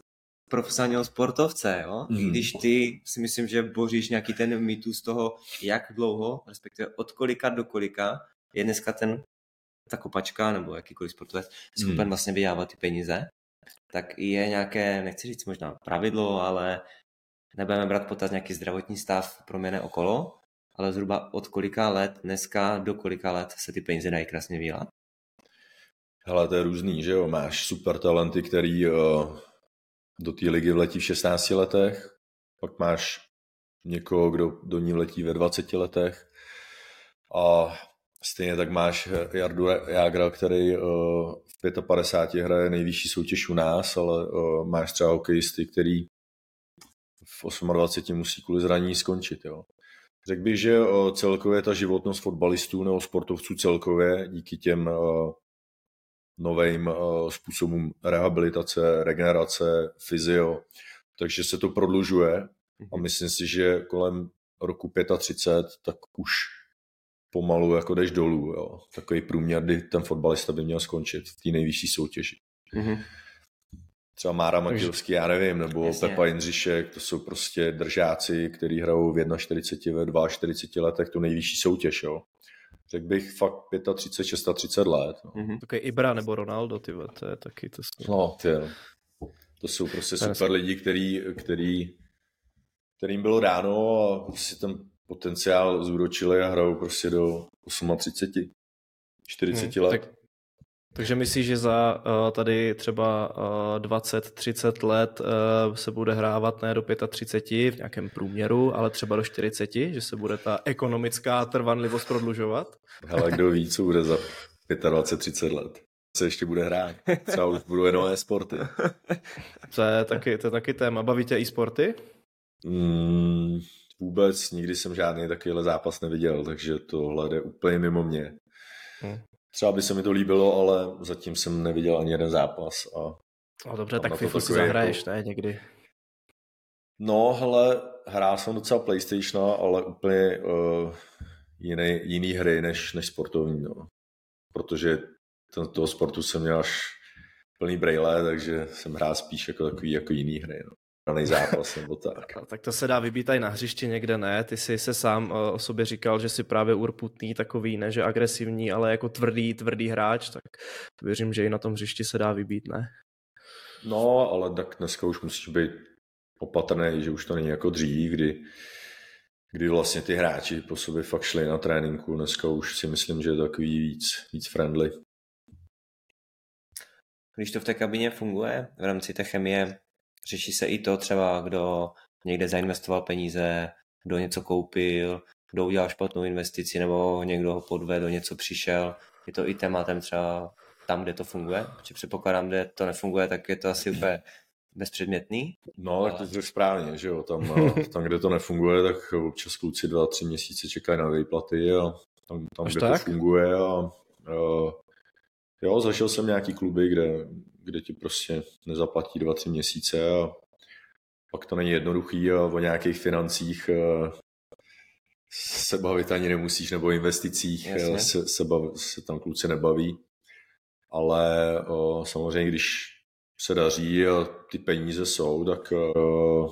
profesionálního sportovce, jo? Mm. I když ty si myslím, že boříš nějaký ten mýtus z toho, jak dlouho, respektive od kolika do kolika je dneska ten ta kopačka nebo jakýkoliv sportovec schopen mm. vlastně vyjávat ty peníze, tak je nějaké, nechci říct možná pravidlo, ale nebudeme brát potaz nějaký zdravotní stav proměne okolo, ale zhruba od kolika let dneska do kolika let se ty peníze dají krásně vyját? Hele, to je různý, že jo, máš super talenty, který uh, do té ligy vletí v 16 letech, pak máš někoho, kdo do ní vletí ve 20 letech a stejně tak máš Jardu Jágra, který uh, v 55 hraje nejvyšší soutěž u nás, ale uh, máš třeba hokejisty, který v 28 musí kvůli zranění skončit. Jo. Řekl bych, že celkově ta životnost fotbalistů nebo sportovců celkově díky těm novým způsobům rehabilitace, regenerace, fyzio, takže se to prodlužuje a mhm. myslím si, že kolem roku 35 tak už pomalu jako jdeš dolů. Jo. Takový průměr, kdy ten fotbalista by měl skončit v té nejvyšší soutěži. Mm-hmm. Třeba Mára Matějovský, já nevím, nebo Jasně. Pepa Jindřišek, to jsou prostě držáci, kteří hrajou v 41, ve 42 letech tu nejvyšší soutěž. Jo řekl bych fakt 35, 36 let. No. Mm-hmm. Takový Ibra nebo Ronaldo, ty to je taky to. Jsou... No, ty To jsou prostě super lidi, který, který, kterým bylo dáno a si ten potenciál zúročili a hrajou prostě do 38, 40 hmm, let. Tak, takže myslíš, že za uh, tady třeba uh, 20-30 let uh, se bude hrávat ne do 35 v nějakém průměru, ale třeba do 40, že se bude ta ekonomická trvanlivost prodlužovat? Ale kdo ví, co bude za 25-30 let. Se ještě bude hrát. Třeba už budou nové sporty. To je taky, to je taky téma. Baví tě i sporty? Mm, vůbec nikdy jsem žádný takovýhle zápas neviděl, takže tohle jde úplně mimo mě. Hmm. Třeba by se mi to líbilo, ale zatím jsem neviděl ani jeden zápas. A no dobře, tak FIFA si zahraješ, jako... ne, někdy? No, hele, hrál jsem docela PlayStation, ale úplně uh, jiný, jiný hry než, než sportovní, no. Protože ten, toho sportu jsem měl až plný braille, takže jsem hrál spíš jako takový jako jiný hry, no daný zápas nebo tak. tak to se dá vybít i na hřišti někde, ne? Ty jsi se sám eh, o sobě říkal, že jsi právě urputný, takový, ne že agresivní, ale jako tvrdý, tvrdý hráč, tak věřím, že i na tom hřišti se dá vybít, ne? No, ale tak dneska už musíš být opatrný, že už to není jako dřív, kdy, kdy vlastně ty hráči po sobě fakt šli na tréninku. Dneska už si myslím, že je takový víc, víc friendly. Když to v té kabině funguje v rámci té chemie, Řeší se i to třeba, kdo někde zainvestoval peníze, kdo něco koupil, kdo udělal špatnou investici nebo někdo ho podvedl, něco přišel. Je to i tématem třeba tam, kde to funguje? Protože předpokládám, kde to nefunguje, tak je to asi úplně bezpředmětný. No, tak to je správně, že jo. Tam, tam, kde to nefunguje, tak občas kluci dva, tři měsíce čekají na výplaty a tam, tam kde tak? to funguje a, a jo, zašel jsem nějaký kluby, kde, kde ti prostě nezaplatí dva, tři měsíce a pak to není jednoduchý a o nějakých financích eh, se bavit ani nemusíš, nebo investicích eh, se, se, bav, se tam kluci nebaví. Ale o, samozřejmě, když se daří a ty peníze jsou, tak o,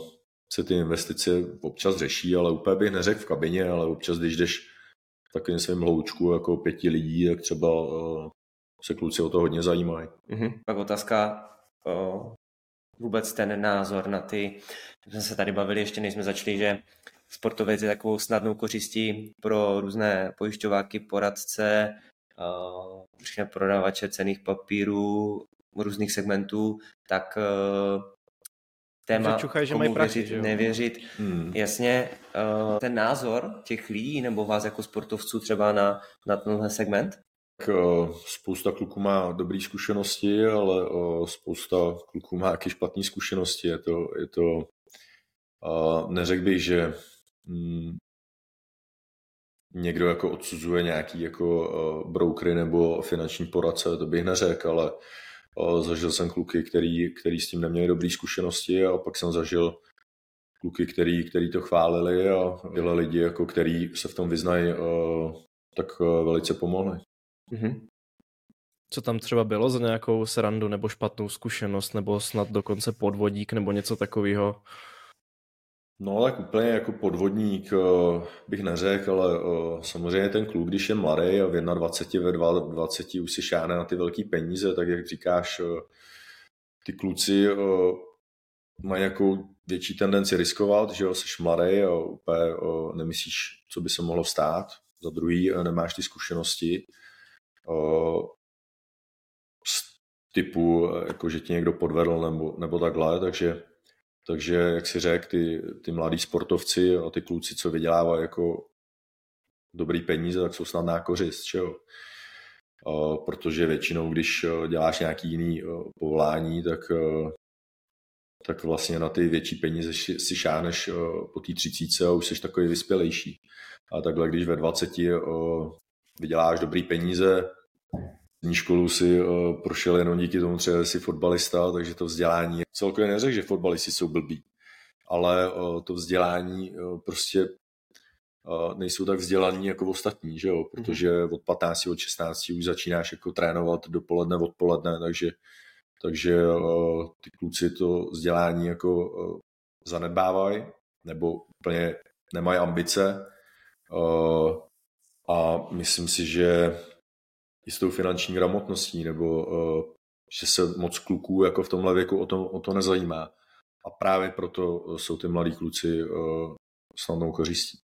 se ty investice občas řeší, ale úplně bych neřekl v kabině, ale občas, když jdeš v takovým svém hloučku jako pěti lidí, tak třeba o, se kluci o to hodně zajímají. Mm-hmm. Pak otázka, o, vůbec ten názor na ty, jsme se tady bavili ještě, než jsme začali, že sportovec je takovou snadnou kořistí pro různé pojišťováky, poradce, všechny prodavače cených papírů, různých segmentů, tak téma, že čuchaj, že mají prachy, věřit, nevěřit. Hmm. Jasně, ten názor těch lidí nebo vás jako sportovců třeba na, na tenhle segment? Tak spousta kluků má dobré zkušenosti, ale spousta kluků má taky špatné zkušenosti. Je to, je to neřekl bych, že mm, někdo jako odsuzuje nějaký jako brokery nebo finanční poradce, to bych neřekl, ale zažil jsem kluky, který, který s tím neměli dobré zkušenosti a pak jsem zažil kluky, který, který to chválili a tyhle lidi, jako který se v tom vyznají, tak velice pomohli. Mm-hmm. Co tam třeba bylo za nějakou srandu nebo špatnou zkušenost, nebo snad dokonce podvodík nebo něco takového? No tak úplně jako podvodník eh, bych neřekl, ale eh, samozřejmě ten kluk, když je mladý a v 21, ve 22 už si šáne na ty velké peníze, tak jak říkáš, eh, ty kluci mají jako větší tendenci riskovat, že jo, jsi mladý a úplně nemyslíš, co by se mohlo stát. Za druhý nemáš ty zkušenosti z typu, jako že ti někdo podvedl nebo, nebo takhle, takže takže, jak si řekl, ty, ty mladí sportovci a ty kluci, co vydělávají jako dobrý peníze, tak jsou snadná kořist, čo? jo? protože většinou, když děláš nějaký jiný povolání, tak, tak vlastně na ty větší peníze si šáneš po té třicíce a už jsi takový vyspělejší. A takhle, když ve 20 vyděláš dobrý peníze, Střední školu si uh, prošel jenom díky tomu třeba si fotbalista, takže to vzdělání, celkově neřekl, že fotbalisti jsou blbí, ale uh, to vzdělání uh, prostě nejsou tak vzdělaní jako ostatní, že jo? protože od 15, od 16 už začínáš jako trénovat dopoledne, odpoledne, takže, takže ty kluci to vzdělání jako zanedbávají nebo úplně nemají ambice a myslím si, že jistou finanční gramotností, nebo uh, že se moc kluků jako v tomhle věku o to, o to nezajímá. A právě proto eh, jsou ty mladí kluci uh, snadnou kořistí.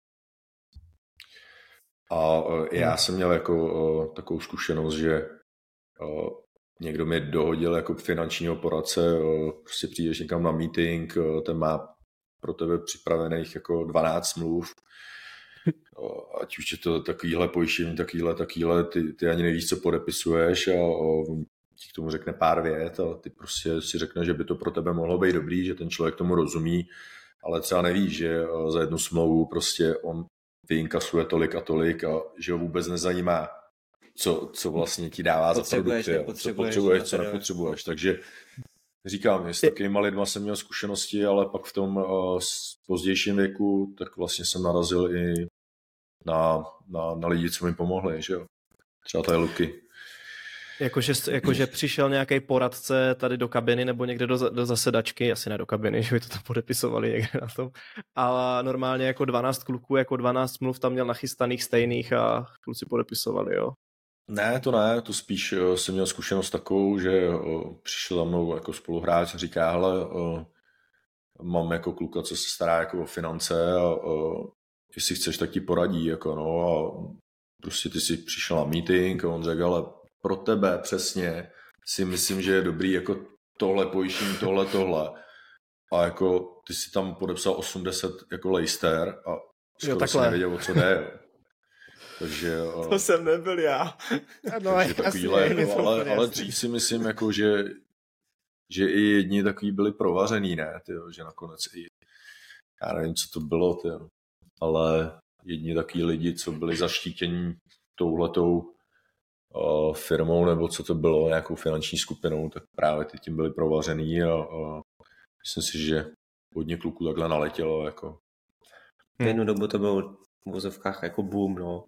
A uh, já hmm. jsem měl jako uh, takovou zkušenost, že uh, někdo mi dohodil jako finančního poradce, uh, prostě přijdeš někam na meeting, uh, ten má pro tebe připravených jako 12 smluv, ať už je to takovýhle pojištění, takovýhle, takovýhle, ty, ty ani nevíš, co podepisuješ a, a ti k tomu řekne pár vět a ty prostě si řekne, že by to pro tebe mohlo být dobrý, že ten člověk tomu rozumí, ale třeba nevíš, že za jednu smlouvu prostě on vyinkasuje tolik a tolik a že ho vůbec nezajímá, co, co vlastně ti dává za produkty, co potřebuješ, co nepotřebuješ. Takže říkám, s takovými lidma jsem měl zkušenosti, ale pak v tom uh, pozdějším věku, tak vlastně jsem narazil i na, na, na lidi, co mi pomohli, že jo. Třeba tady Luky. Jakože, jakože přišel nějaký poradce tady do kabiny nebo někde do, do zasedačky, asi ne do kabiny, že by to tam podepisovali někde na tom, ale normálně jako 12 kluků, jako 12 smluv tam měl nachystaných stejných a kluci podepisovali, jo. Ne, to ne, to spíš uh, jsem měl zkušenost takovou, že uh, přišel za mnou jako spoluhráč a říká, hele, uh, mám jako kluka, co se stará jako o finance a jestli chceš, tak ti poradí, jako no a prostě ty si přišel na meeting a on řekl, ale pro tebe přesně si myslím, že je dobrý jako tohle pojištění, tohle, tohle. A jako ty si tam podepsal 80 jako Leicester a skoro jo, si nevěděl, o co jde. Takže, to jsem nebyl já. No, takže takovýhle, jako, ale, ale dřív si myslím, jako, že, že i jedni takový byli provařený, ne? Tyjo, že nakonec i já nevím, co to bylo, tyjo ale jedni takový lidi, co byli zaštítěni touhletou uh, firmou, nebo co to bylo, nějakou finanční skupinou, tak právě ty tím byli provařený a, a myslím si, že hodně kluků takhle naletělo. Jako. V jednu dobu to byl v vozovkách jako boom, no.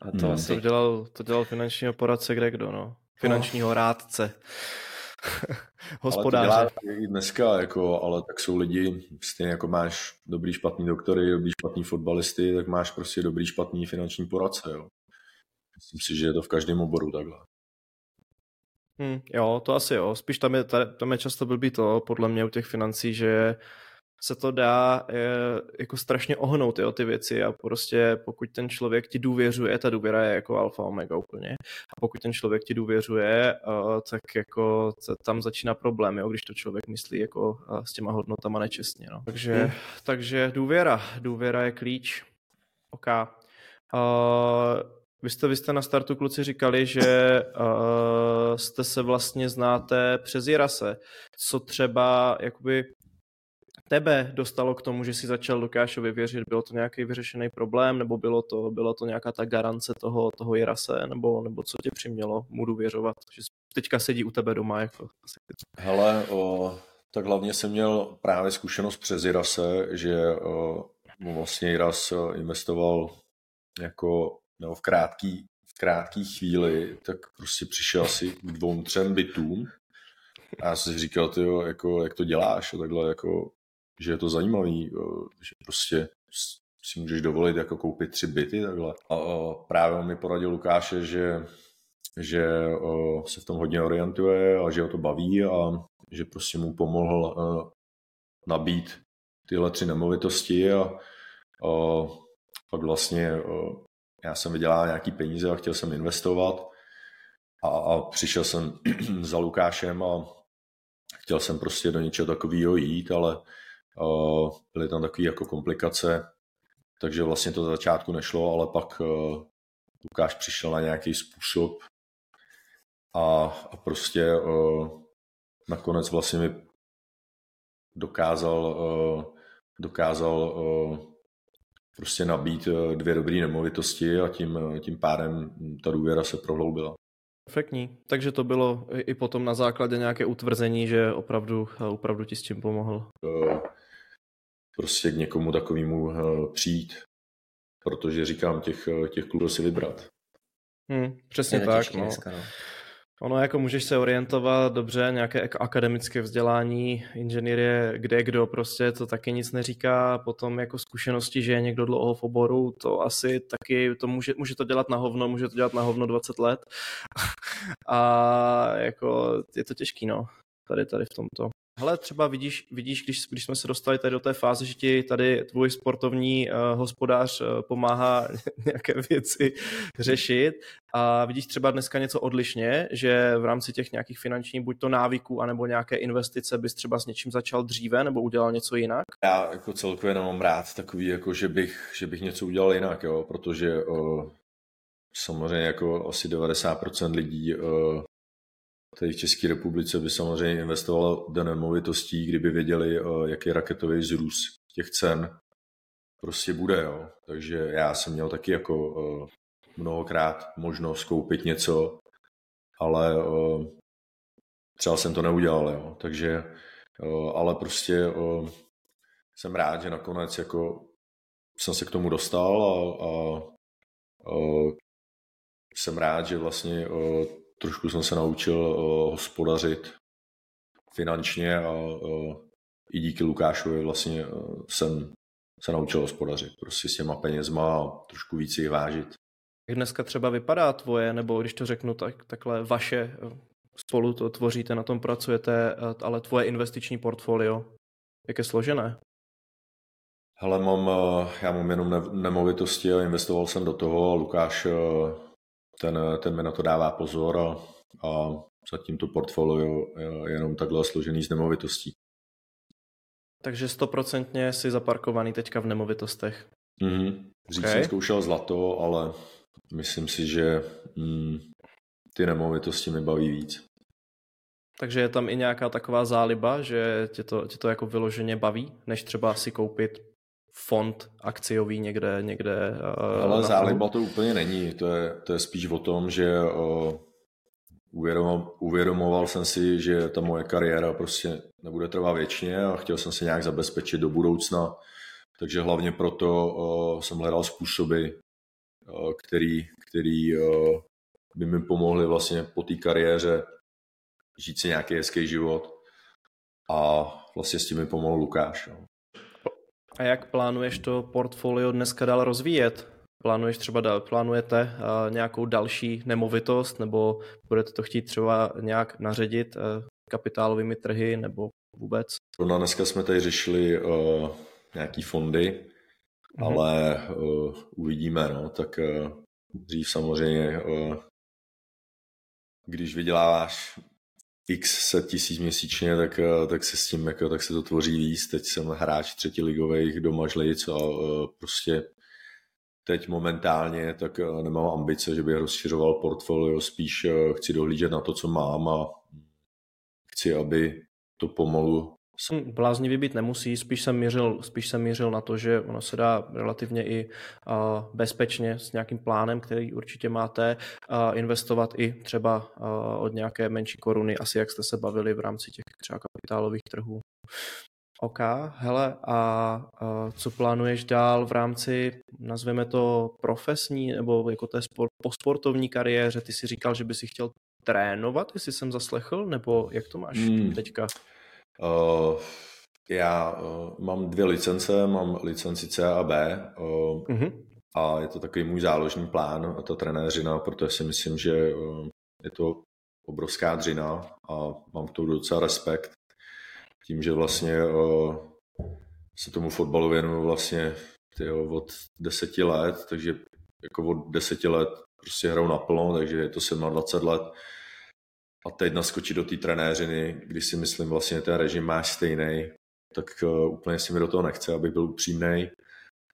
A to, hmm. asi... to, dělal, to dělal finančního poradce kde kdo, no. Finančního oh. rádce. Hospodáře. Ale to dělá i dneska, jako, ale tak jsou lidi, stejně jako máš dobrý špatný doktory, dobrý špatný fotbalisty, tak máš prostě dobrý špatný finanční poradce. Jo. Myslím si, že je to v každém oboru takhle. Hmm, jo, to asi jo. Spíš tam je, tam je často blbý to, podle mě u těch financí, že se to dá je, jako strašně ohnout, jo, ty věci a prostě pokud ten člověk ti důvěřuje, ta důvěra je jako alfa omega úplně a pokud ten člověk ti důvěřuje, uh, tak jako tam začíná problém, jo, když to člověk myslí jako uh, s těma hodnotama nečestně, no. Takže, hmm. takže důvěra, důvěra je klíč. OK. Uh, vy jste, vy jste na startu kluci říkali, že uh, jste se vlastně znáte přes Jirase. Co třeba jakoby tebe dostalo k tomu, že si začal Lukášovi věřit? Bylo to nějaký vyřešený problém, nebo bylo to, bylo to nějaká ta garance toho, toho Jirase, nebo, nebo co tě přimělo mu důvěřovat, že teďka sedí u tebe doma? Jako, Hele, o, tak hlavně jsem měl právě zkušenost přes Jirase, že o, vlastně Jiras investoval jako nebo v krátký, v krátký chvíli, tak prostě přišel asi k dvou, třem bytům a já jsem si říkal, ty jako, jak to děláš a takhle, jako, že je to zajímavý, že prostě si můžeš dovolit jako koupit tři byty takhle. A, právě mi poradil Lukáše, že, že o, se v tom hodně orientuje a že ho to baví a že prostě mu pomohl a, nabít tyhle tři nemovitosti a, a pak vlastně já jsem vydělal nějaký peníze a chtěl jsem investovat a, a přišel jsem za Lukášem a chtěl jsem prostě do něčeho takového jít, ale byly tam takové jako komplikace, takže vlastně to za začátku nešlo, ale pak uh, Lukáš přišel na nějaký způsob a, a prostě uh, nakonec vlastně mi dokázal, uh, dokázal prostě nabít eh, dvě dobré nemovitosti a tím, eh, tím pádem ta důvěra se prohloubila. Perfektní. Takže to bylo i potom na základě nějaké utvrzení, že opravdu, eh, opravdu ti s tím pomohl. Prostě k někomu takovému přijít, protože říkám, těch, těch klubů si vybrat. Hmm, přesně tak. No. Dneska, no. Ono jako můžeš se orientovat dobře, nějaké akademické vzdělání, inženýrie, kde kdo prostě, to taky nic neříká, potom jako zkušenosti, že je někdo dlouho v oboru, to asi taky, to může, může to dělat na hovno, může to dělat na hovno 20 let a jako je to těžký, no, tady, tady v tomto. Hele, třeba vidíš, vidíš když, když jsme se dostali tady do té fáze, že ti tady tvůj sportovní uh, hospodář uh, pomáhá nějaké věci řešit a vidíš třeba dneska něco odlišně, že v rámci těch nějakých finančních, buď to návyků, anebo nějaké investice bys třeba s něčím začal dříve nebo udělal něco jinak? Já jako celkově nemám rád takový, jako že bych, že bych něco udělal jinak, jo, protože uh, samozřejmě jako asi 90% lidí uh, tady v České republice by samozřejmě investovalo do nemovitostí, kdyby věděli, eh, jaký raketový zrůst těch cen prostě bude. Jo. Takže já jsem měl taky jako eh, mnohokrát možnost koupit něco, ale eh, třeba jsem to neudělal. Jo. Takže, ale prostě jsem rád, že nakonec jako jsem se k tomu dostal a, a, a jsem rád, že vlastně trošku jsem se naučil uh, hospodařit finančně a uh, i díky Lukášovi vlastně uh, jsem se naučil hospodařit prostě s těma penězma a trošku víc jich vážit. Jak dneska třeba vypadá tvoje, nebo když to řeknu tak, takhle vaše, spolu to tvoříte, na tom pracujete, ale tvoje investiční portfolio, jak je složené? Hele, mám, já mám jenom nemovitosti a investoval jsem do toho a Lukáš ten, ten mi na to dává pozor a, a zatím to portfolio je jenom takhle složený z nemovitostí. Takže stoprocentně jsi zaparkovaný teďka v nemovitostech. Mm-hmm. Dřív okay. jsem zkoušel zlato, ale myslím si, že mm, ty nemovitosti mi baví víc. Takže je tam i nějaká taková záliba, že tě to, tě to jako vyloženě baví, než třeba si koupit fond akciový někde, někde uh, Ale záliba to úplně není, to je, to je spíš o tom, že uh, uvědomoval, uvědomoval jsem si, že ta moje kariéra prostě nebude trvat věčně a chtěl jsem se nějak zabezpečit do budoucna, takže hlavně proto uh, jsem hledal způsoby, který, který by mi pomohly vlastně po té kariéře žít si nějaký hezký život a vlastně s tím mi pomohl Lukáš. No. A jak plánuješ to portfolio dneska dál rozvíjet? plánuješ třeba, plánujete nějakou další nemovitost, nebo budete to chtít třeba nějak naředit kapitálovými trhy, nebo vůbec? Na dneska jsme tady řešili uh, nějaký fondy, mm-hmm. ale uh, uvidíme, no, tak uh, dřív samozřejmě, uh, když vyděláváš x set tisíc měsíčně, tak, uh, tak se s tím, jako, tak se to tvoří víc. Teď jsem hráč třetiligových doma žlic a uh, prostě teď momentálně tak nemám ambice, že bych rozšiřoval portfolio, spíš chci dohlížet na to, co mám a chci, aby to pomalu Hm, bláznivý být nemusí, spíš jsem, mířil, spíš jsem mířil na to, že ono se dá relativně i uh, bezpečně s nějakým plánem, který určitě máte, uh, investovat i třeba uh, od nějaké menší koruny, asi jak jste se bavili v rámci těch třeba kapitálových trhů. OK, hele, a, a co plánuješ dál v rámci, nazveme to profesní, nebo jako té sport, po sportovní kariéře? Ty si říkal, že by si chtěl trénovat, jestli jsem zaslechl, nebo jak to máš hmm. teďka? Uh, já uh, mám dvě licence, mám licenci C a B uh-huh. a je to takový můj záložní plán, ta trenéřina, protože si myslím, že je to obrovská dřina a mám k tomu docela respekt. Tím, že vlastně se tomu fotbalu věnuju vlastně tyjo, od deseti let, takže jako od deseti let prostě hraju naplno, takže je to 27 let a teď naskočit do té trenéřiny, když si myslím vlastně ten režim máš stejný, tak uh, úplně si mi do toho nechce, abych byl upřímný.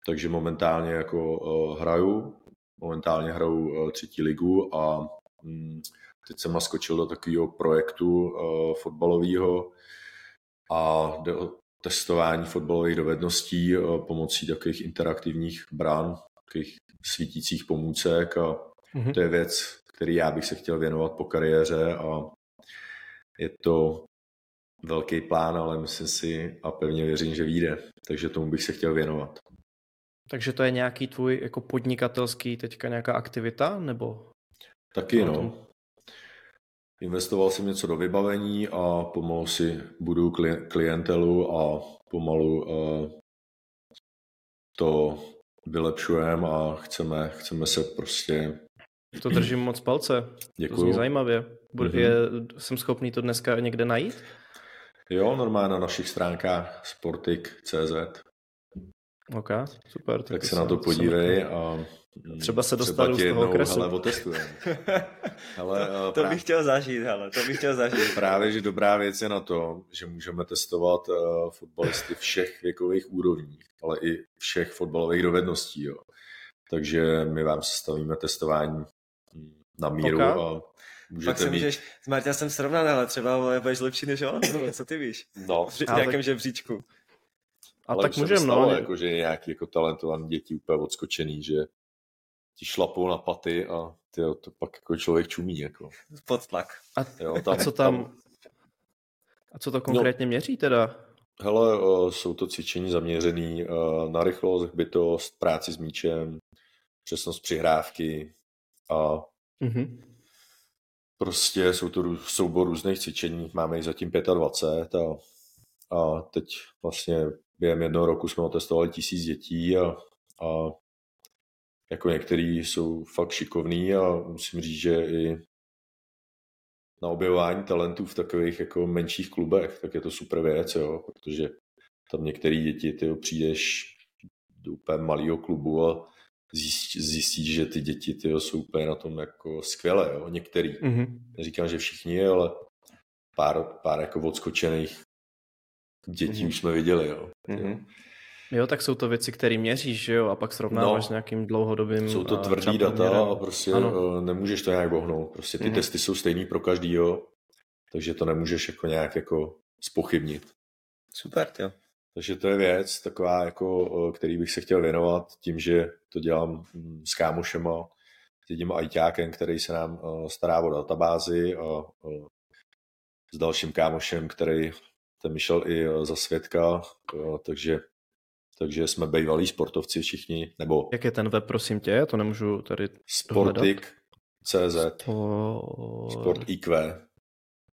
Takže momentálně jako uh, hraju, momentálně hraju uh, třetí ligu a um, teď jsem naskočil do takového projektu uh, fotbalového a jde o testování fotbalových dovedností uh, pomocí takových interaktivních brán, takových svítících pomůcek a mm-hmm. to je věc, který já bych se chtěl věnovat po kariéře a je to velký plán, ale myslím si a pevně věřím, že vyjde. Takže tomu bych se chtěl věnovat. Takže to je nějaký tvůj jako podnikatelský teďka nějaká aktivita, nebo? Taky no. Investoval jsem něco do vybavení a pomalu si budu klientelu a pomalu uh, to vylepšujeme a chceme, chceme se prostě to držím moc palce. Děkuju. To zní zajímavě. Bude, mm-hmm. je, jsem schopný to dneska někde najít? Jo, normálně na našich stránkách sportik.cz. OK, super. Tak, tak se na to podívej a Třeba se dostanu z toho kresu. Ale hele, to bych chtěl zažít, hele, to bych chtěl zažít. Právě, že dobrá věc je na to, že můžeme testovat uh, fotbalisty všech věkových úrovní, ale i všech fotbalových dovedností. Jo. Takže my vám sestavíme testování na míru okay. a můžete Pak se můžeš, s Marta jsem srovnat, ale třeba budeš lepší než on, co ty víš? No. V nějakém tak... žebříčku. A ale tak můžeme, no. Jako, že nějaký jako talentovaný děti úplně odskočený, že ti šlapou na paty a ty, to pak jako člověk čumí. Jako. Pod tlak. A, jo, tam, a co tam, tam, a co to konkrétně no, měří teda? Hele, uh, jsou to cvičení zaměřené uh, na rychlost, bytost, práci s míčem, přesnost přihrávky a mm-hmm. prostě jsou to soubor různých cvičení, máme jich zatím 25 a, a teď vlastně během jednoho roku jsme otestovali tisíc dětí a, a jako některý jsou fakt šikovní a musím říct, že i na objevování talentů v takových jako menších klubech, tak je to super věc, jo, protože tam některé děti, ty přijdeš do úplně malého klubu a zjistíš, že ty děti ty jsou úplně na tom jako skvěle, jo? některý. Mm-hmm. Neříkám, že všichni, ale pár, pár jako odskočených dětí mm-hmm. už jsme viděli. Jo? Mm-hmm. Jo, tak jsou to věci, které měříš, že jo, a pak srovnáváš no, s nějakým dlouhodobým... Jsou to tvrdý data a prostě ano. Eh, nemůžeš to nějak bohnout. Prostě ty mm-hmm. testy jsou stejný pro každýho, takže to nemůžeš jako nějak jako spochybnit. Super, jo. Takže to je věc taková, jako, který bych se chtěl věnovat tím, že to dělám mm, s kámošema, s jedním ajťákem, který se nám stará o databázi a s dalším kámošem, který ten myšel i za svědka, takže, takže jsme bývalí sportovci všichni, nebo... Jak je ten web, prosím tě? To nemůžu tady Sportik.cz Sport IQ.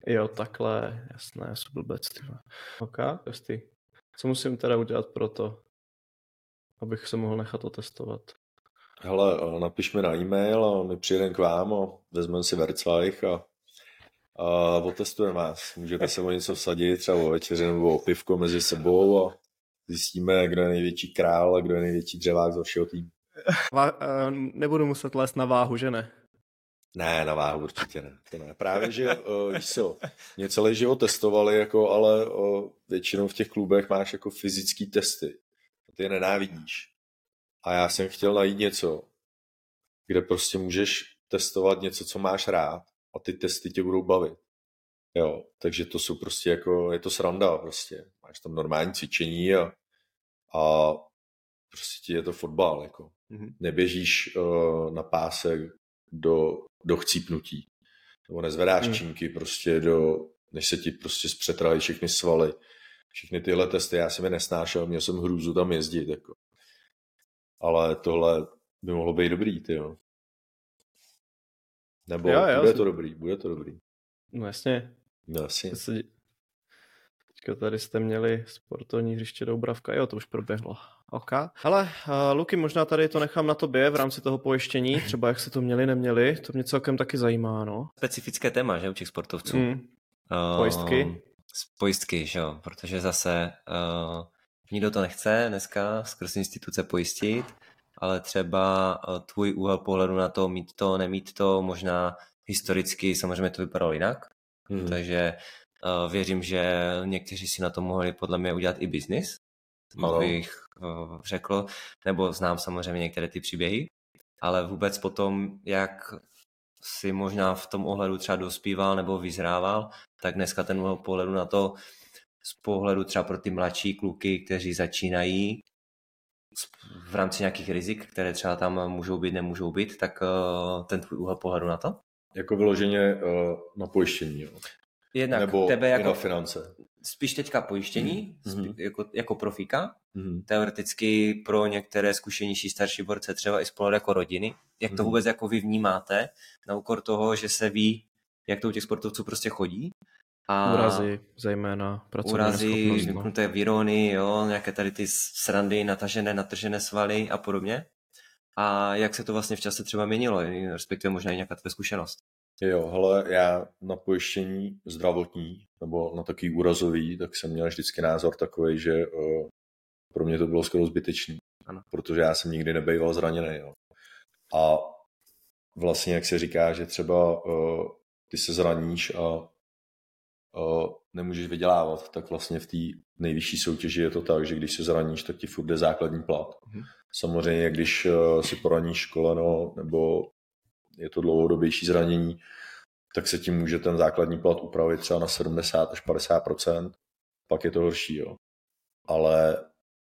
Jo, takhle, jasné, jsou blbec, ty. Ok, ty. Co musím teda udělat pro to, abych se mohl nechat otestovat? Hele, napiš mi na e-mail a my přijedeme k vám a vezmeme si Verzweich a, a otestujeme vás. Můžete se o něco vsadit, třeba o večeři nebo o pivko mezi sebou a zjistíme, kdo je největší král a kdo je největší dřevák z vašeho týmu. Va- nebudu muset lézt na váhu, že ne? Ne, na váhu určitě ne. To ne. Právě, že uh, co, mě celý život testovali, jako, ale uh, většinou v těch klubech máš jako fyzické testy. Ty je nenávidíš. A já jsem chtěl najít něco, kde prostě můžeš testovat něco, co máš rád a ty testy tě budou bavit. Jo, takže to jsou prostě jako, je to sranda prostě. Máš tam normální cvičení a, a prostě je to fotbal, jako. Mm-hmm. Neběžíš uh, na pásek do, do chcípnutí. Nebo nezvedáš mm. činky prostě do, než se ti prostě zpřetrhají všechny svaly. Všechny tyhle testy, já jsem je nesnášel, měl jsem hrůzu tam jezdit, jako. Ale tohle by mohlo být dobrý, ty jo. Nebo jo, jo, bude jsem... to dobrý, bude to dobrý. No jasně. No jasně. Teďka tady jste měli sportovní hřiště Doubravka, jo, to už proběhlo. OK. Hele, uh, Luky, možná tady to nechám na tobě v rámci toho pojištění, třeba jak se to měli, neměli, to mě celkem taky zajímá, no. Specifické téma, že, u těch sportovců. Mm. Uh, pojistky? Pojistky, že jo, protože zase uh, nikdo to nechce dneska skrz instituce pojistit, ale třeba uh, tvůj úhel pohledu na to, mít to, nemít to, možná historicky samozřejmě to vypadalo jinak, mm. takže věřím, že někteří si na to mohli podle mě udělat i biznis, bych uh, řekl, nebo znám samozřejmě některé ty příběhy, ale vůbec potom, jak si možná v tom ohledu třeba dospíval nebo vyzrával, tak dneska ten pohledu na to z pohledu třeba pro ty mladší kluky, kteří začínají v rámci nějakých rizik, které třeba tam můžou být, nemůžou být, tak uh, ten tvůj úhel pohledu na to? Jako vyloženě na pojištění, jo. Jednak Nebo tebe jako, na finance. Spíš teďka pojištění, mm-hmm. jako, jako profíka, mm-hmm. teoreticky pro některé zkušenější starší borce třeba i spolu jako rodiny. Jak to mm-hmm. vůbec jako vy vnímáte, na úkor toho, že se ví, jak to u těch sportovců prostě chodí. A úrazy, zejména pracovní Úrazy, vymknuté no. výrony, jo, nějaké tady ty srandy, natažené, natržené svaly a podobně. A jak se to vlastně v čase třeba měnilo, respektive možná i nějaká tvoje zkušenost? Jo, hele, já na pojištění zdravotní nebo na takový úrazový, tak jsem měl vždycky názor takový, že uh, pro mě to bylo skoro zbytečný, ano. protože já jsem nikdy nebejval zraněný. Jo. A vlastně, jak se říká, že třeba uh, ty se zraníš a uh, nemůžeš vydělávat, tak vlastně v té nejvyšší soutěži je to tak, že když se zraníš, tak ti furt jde základní plat. Mhm. Samozřejmě, když uh, si poraníš koleno nebo je to dlouhodobější zranění, tak se tím může ten základní plat upravit třeba na 70 až 50% pak je to horší. Jo. Ale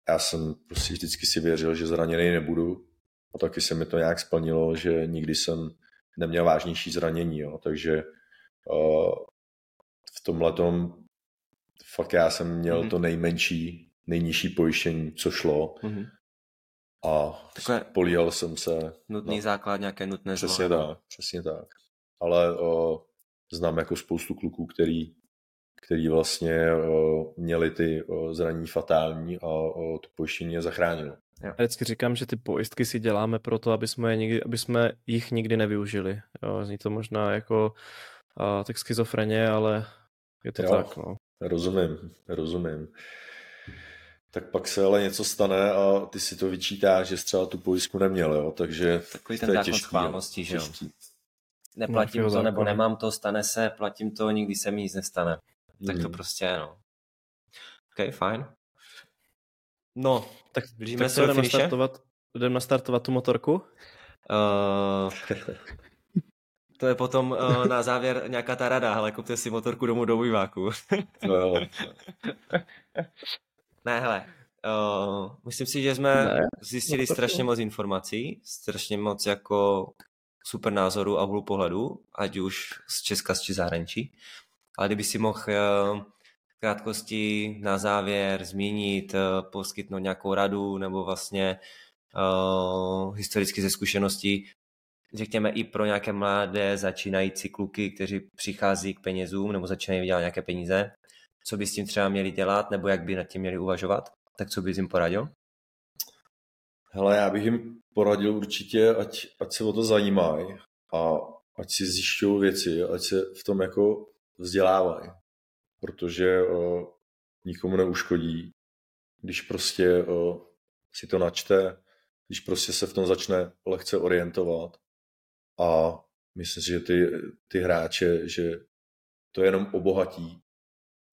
já jsem prostě vždycky si věřil, že zraněný nebudu a taky se mi to nějak splnilo, že nikdy jsem neměl vážnější zranění, jo. takže uh, v tomhle fakt já jsem měl mm-hmm. to nejmenší, nejnižší pojištění, co šlo. Mm-hmm. A Takhle políhal jsem se. Nutný no, základ, nějaké nutné Přesně zlo. tak, přesně tak. Ale o, znám jako spoustu kluků, který, který vlastně o, měli ty o, zranění fatální a o, to pojištění je zachránilo. Já vždycky říkám, že ty pojistky si děláme proto, aby jsme, je nikdy, aby jsme jich nikdy nevyužili. Jo, zní to možná jako a, tak schizofreně, ale je to jo, tak. No. Rozumím, rozumím tak pak se ale něco stane a ty si to vyčítáš, že třeba tu pojistku neměl, jo, takže Takový ten zákon schválnosti, že jo. Neplatím to, nebo nemám to, stane se, platím to, nikdy se mi nic nestane. Tak to hmm. prostě je, no. OK, fajn. No, tak blížíme tak se jdeme nastartovat, jdeme nastartovat tu motorku? Uh, to je potom uh, na závěr nějaká ta rada, ale kupte si motorku domů do výváku. no, Ne, hele, uh, myslím si, že jsme ne, zjistili no, strašně moc informací, strašně moc jako super názoru a hlu pohledu, ať už z Česka, či zahraničí. Ale kdyby si mohl uh, krátkosti na závěr zmínit, uh, poskytnout nějakou radu nebo vlastně uh, historicky ze zkušeností, řekněme i pro nějaké mladé začínající kluky, kteří přichází k penězům nebo začínají vydělat nějaké peníze, co by s tím třeba měli dělat, nebo jak by nad tím měli uvažovat, tak co bys jim poradil? Hele, já bych jim poradil určitě, ať, ať se o to zajímají a ať si zjišťují věci, ať se v tom jako vzdělávají. Protože uh, nikomu neuškodí, když prostě uh, si to načte, když prostě se v tom začne lehce orientovat a myslím si, že ty, ty hráče, že to jenom obohatí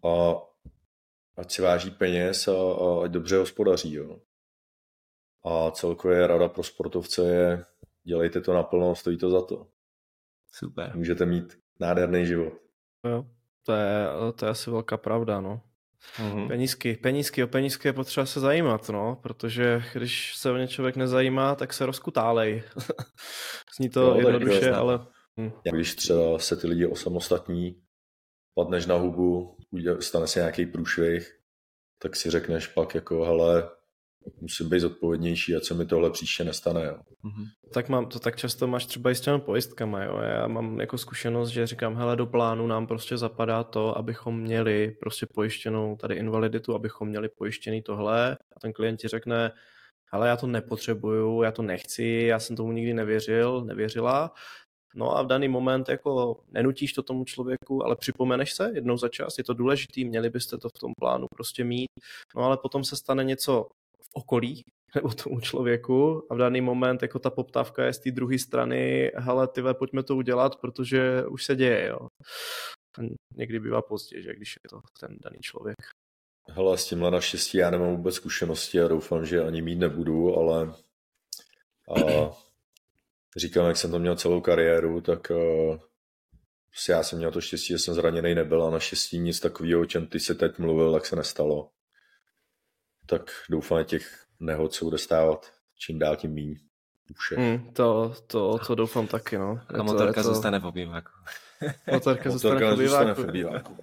a ať si váží peněz a, a ať dobře hospodaří. Jo. A celkově rada pro sportovce je dělejte to naplno, stojí to za to. Super. Můžete mít nádherný život. Jo, to je, to je asi velká pravda, no. Mm-hmm. Penízky, penízky, o penízky je potřeba se zajímat, no, protože když se o ně člověk nezajímá, tak se rozkutálej. Zní to jo, jednoduše, ale... Hm. Když třeba se ty lidi osamostatní, padneš na hubu, stane se nějaký průšvih, tak si řekneš pak jako, hele, musím být zodpovědnější, a co mi tohle příště nestane. Jo. Mm-hmm. Tak mám to tak často máš třeba i s těmi pojistkama, jo. Já mám jako zkušenost, že říkám, hele, do plánu nám prostě zapadá to, abychom měli prostě pojištěnou tady invaliditu, abychom měli pojištěný tohle a ten klient ti řekne, ale já to nepotřebuju, já to nechci, já jsem tomu nikdy nevěřil, nevěřila, No a v daný moment jako nenutíš to tomu člověku, ale připomeneš se jednou za čas, je to důležitý, měli byste to v tom plánu prostě mít, no ale potom se stane něco v okolí nebo tomu člověku a v daný moment jako ta poptávka je z té druhé strany, hele, tyve, pojďme to udělat, protože už se děje, jo. A někdy bývá pozdě, že když je to ten daný člověk. Hele, s tímhle naštěstí já nemám vůbec zkušenosti a doufám, že ani mít nebudu, ale a říkám, jak jsem to měl celou kariéru, tak uh, já jsem měl to štěstí, že jsem zraněný nebyl a naštěstí nic takového, o čem ty se teď mluvil, tak se nestalo tak doufám, těch nehod se bude stávat čím dál tím méně. Mm, to, to, to doufám taky, no. A motorka to... zůstane v obýváku. Motorka zůstane v obýváku. v obýváku.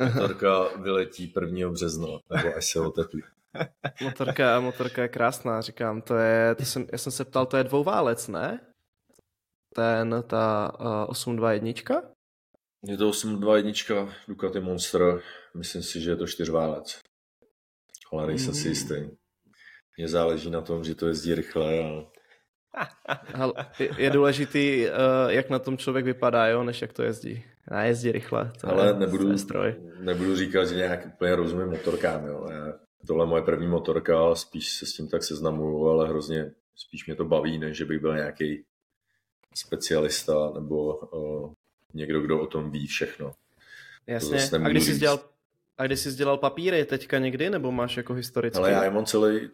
motorka vyletí 1. března, nebo až se oteplí. Motorka, motorka je krásná, říkám, to je, to jsem, já jsem se ptal, to je dvouválec, ne? Ten, ta uh, 821? Je to 821 Ducati Monster, myslím si, že je to čtyřválec ale nejsem si jistý. Mně záleží na tom, že to jezdí rychle. A... je důležitý, eh, jak na tom člověk vypadá, jo, než jak to jezdí. A jezdí rychle. To ale je, nebudu, je stroj. nebudu říkat, že nějak úplně rozumím motorkám. Jo. Já, tohle je moje první motorka, spíš se s tím tak seznamuju, ale hrozně spíš mě to baví, než že bych byl nějaký specialista nebo uh, někdo, kdo o tom ví všechno. Jasně. A když jsi dělal a kdy jsi dělal papíry teďka někdy, nebo máš jako historicky? Ale já je mám celý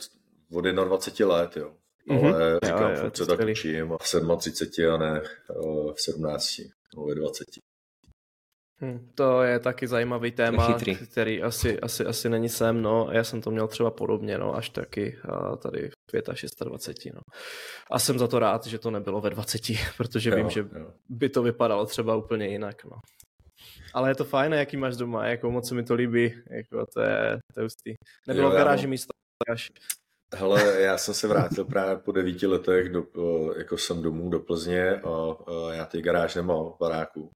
od 21 let, jo. Mm-hmm. Ale říkám, jo, jo, se tak učím v 37 a ne eh, v 17 nebo ve 20. Hmm, to je taky zajímavý téma, který asi, asi, asi není sem, no. Já jsem to měl třeba podobně, no, až taky a tady v 26, no. A jsem za to rád, že to nebylo ve 20, protože jo, vím, že jo. by to vypadalo třeba úplně jinak, no. Ale je to fajn, jaký máš doma, jako moc se mi to líbí, jako to je, to je hustý. Nebylo jo, v garáži místo, až. Hele, já jsem se vrátil právě po devíti letech, do, jako jsem domů do Plzně a, a já ty garáž nemám v baráku.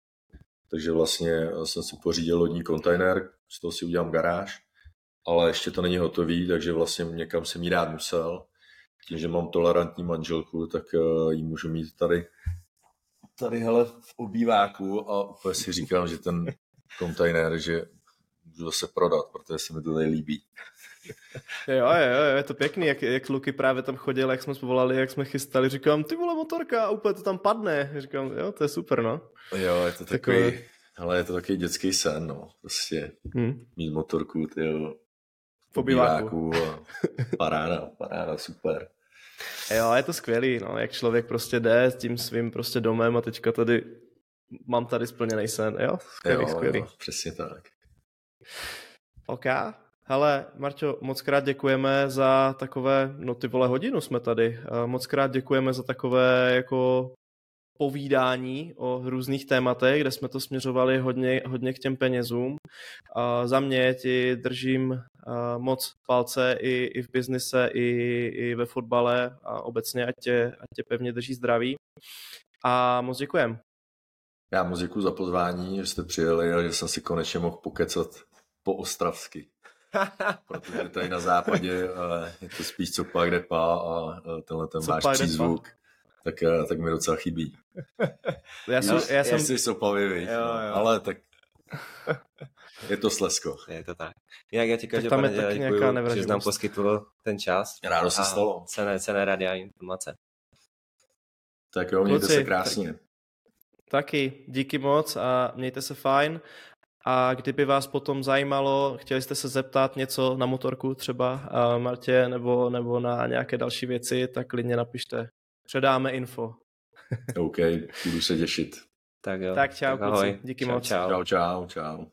Takže vlastně jsem si pořídil lodní kontejner, z toho si udělám garáž, ale ještě to není hotový, takže vlastně někam jsem jí dát musel. Tím, že mám tolerantní manželku, tak ji můžu mít tady tady hele v obýváku a úplně si říkám, že ten kontejner, že můžu zase prodat, protože se mi to tady líbí. Jo, jo, jo, je to pěkný, jak, jak Luky právě tam chodil, jak jsme zvolali, jak jsme chystali, říkám, ty vole motorka a úplně to tam padne, říkám, jo, to je super, no. Jo, je to takový, Takové... ale je to takový dětský sen, no, prostě hmm. mít motorku, ty jo, v obýváku a paráda, paráda, super. Jo, je to skvělý, no, jak člověk prostě jde s tím svým prostě domem a teďka tady mám tady splněný sen, jo, skvělý, jo, skvělý. Jo, přesně tak. OK, hele, Marťo, moc krát děkujeme za takové, no ty vole hodinu jsme tady, moc krát děkujeme za takové jako povídání o různých tématech, kde jsme to směřovali hodně, hodně k těm penězům. A za mě ti držím moc palce i, i v biznise, i, i ve fotbale a obecně, ať tě, ať tě pevně drží zdraví. A moc děkujem. Já moc děkuji za pozvání, že jste přijeli a že jsem si konečně mohl pokecat po ostravsky. protože tady na západě je to spíš co pak depa a uh, tenhle ten váš přízvuk, tak, uh, tak mi docela chybí. já, jsem, já jsem... Jsi sopavý, jo, jo. ale tak je to slesko. Je to tak. Jinak já ti každopádně děkuji, že jsi nám poskytl ten čas. Rádo se stalo. Cené, cené rady a informace. Tak jo, mějte Kluci, se krásně. Tak, taky, díky moc a mějte se fajn. A kdyby vás potom zajímalo, chtěli jste se zeptat něco na motorku třeba uh, Martě nebo, nebo na nějaké další věci, tak klidně napište. Předáme info. OK, budu se těšit. Tak jo. Tak čau, tak ahoj. Díky čau, moc. Čau, čau, čau. čau.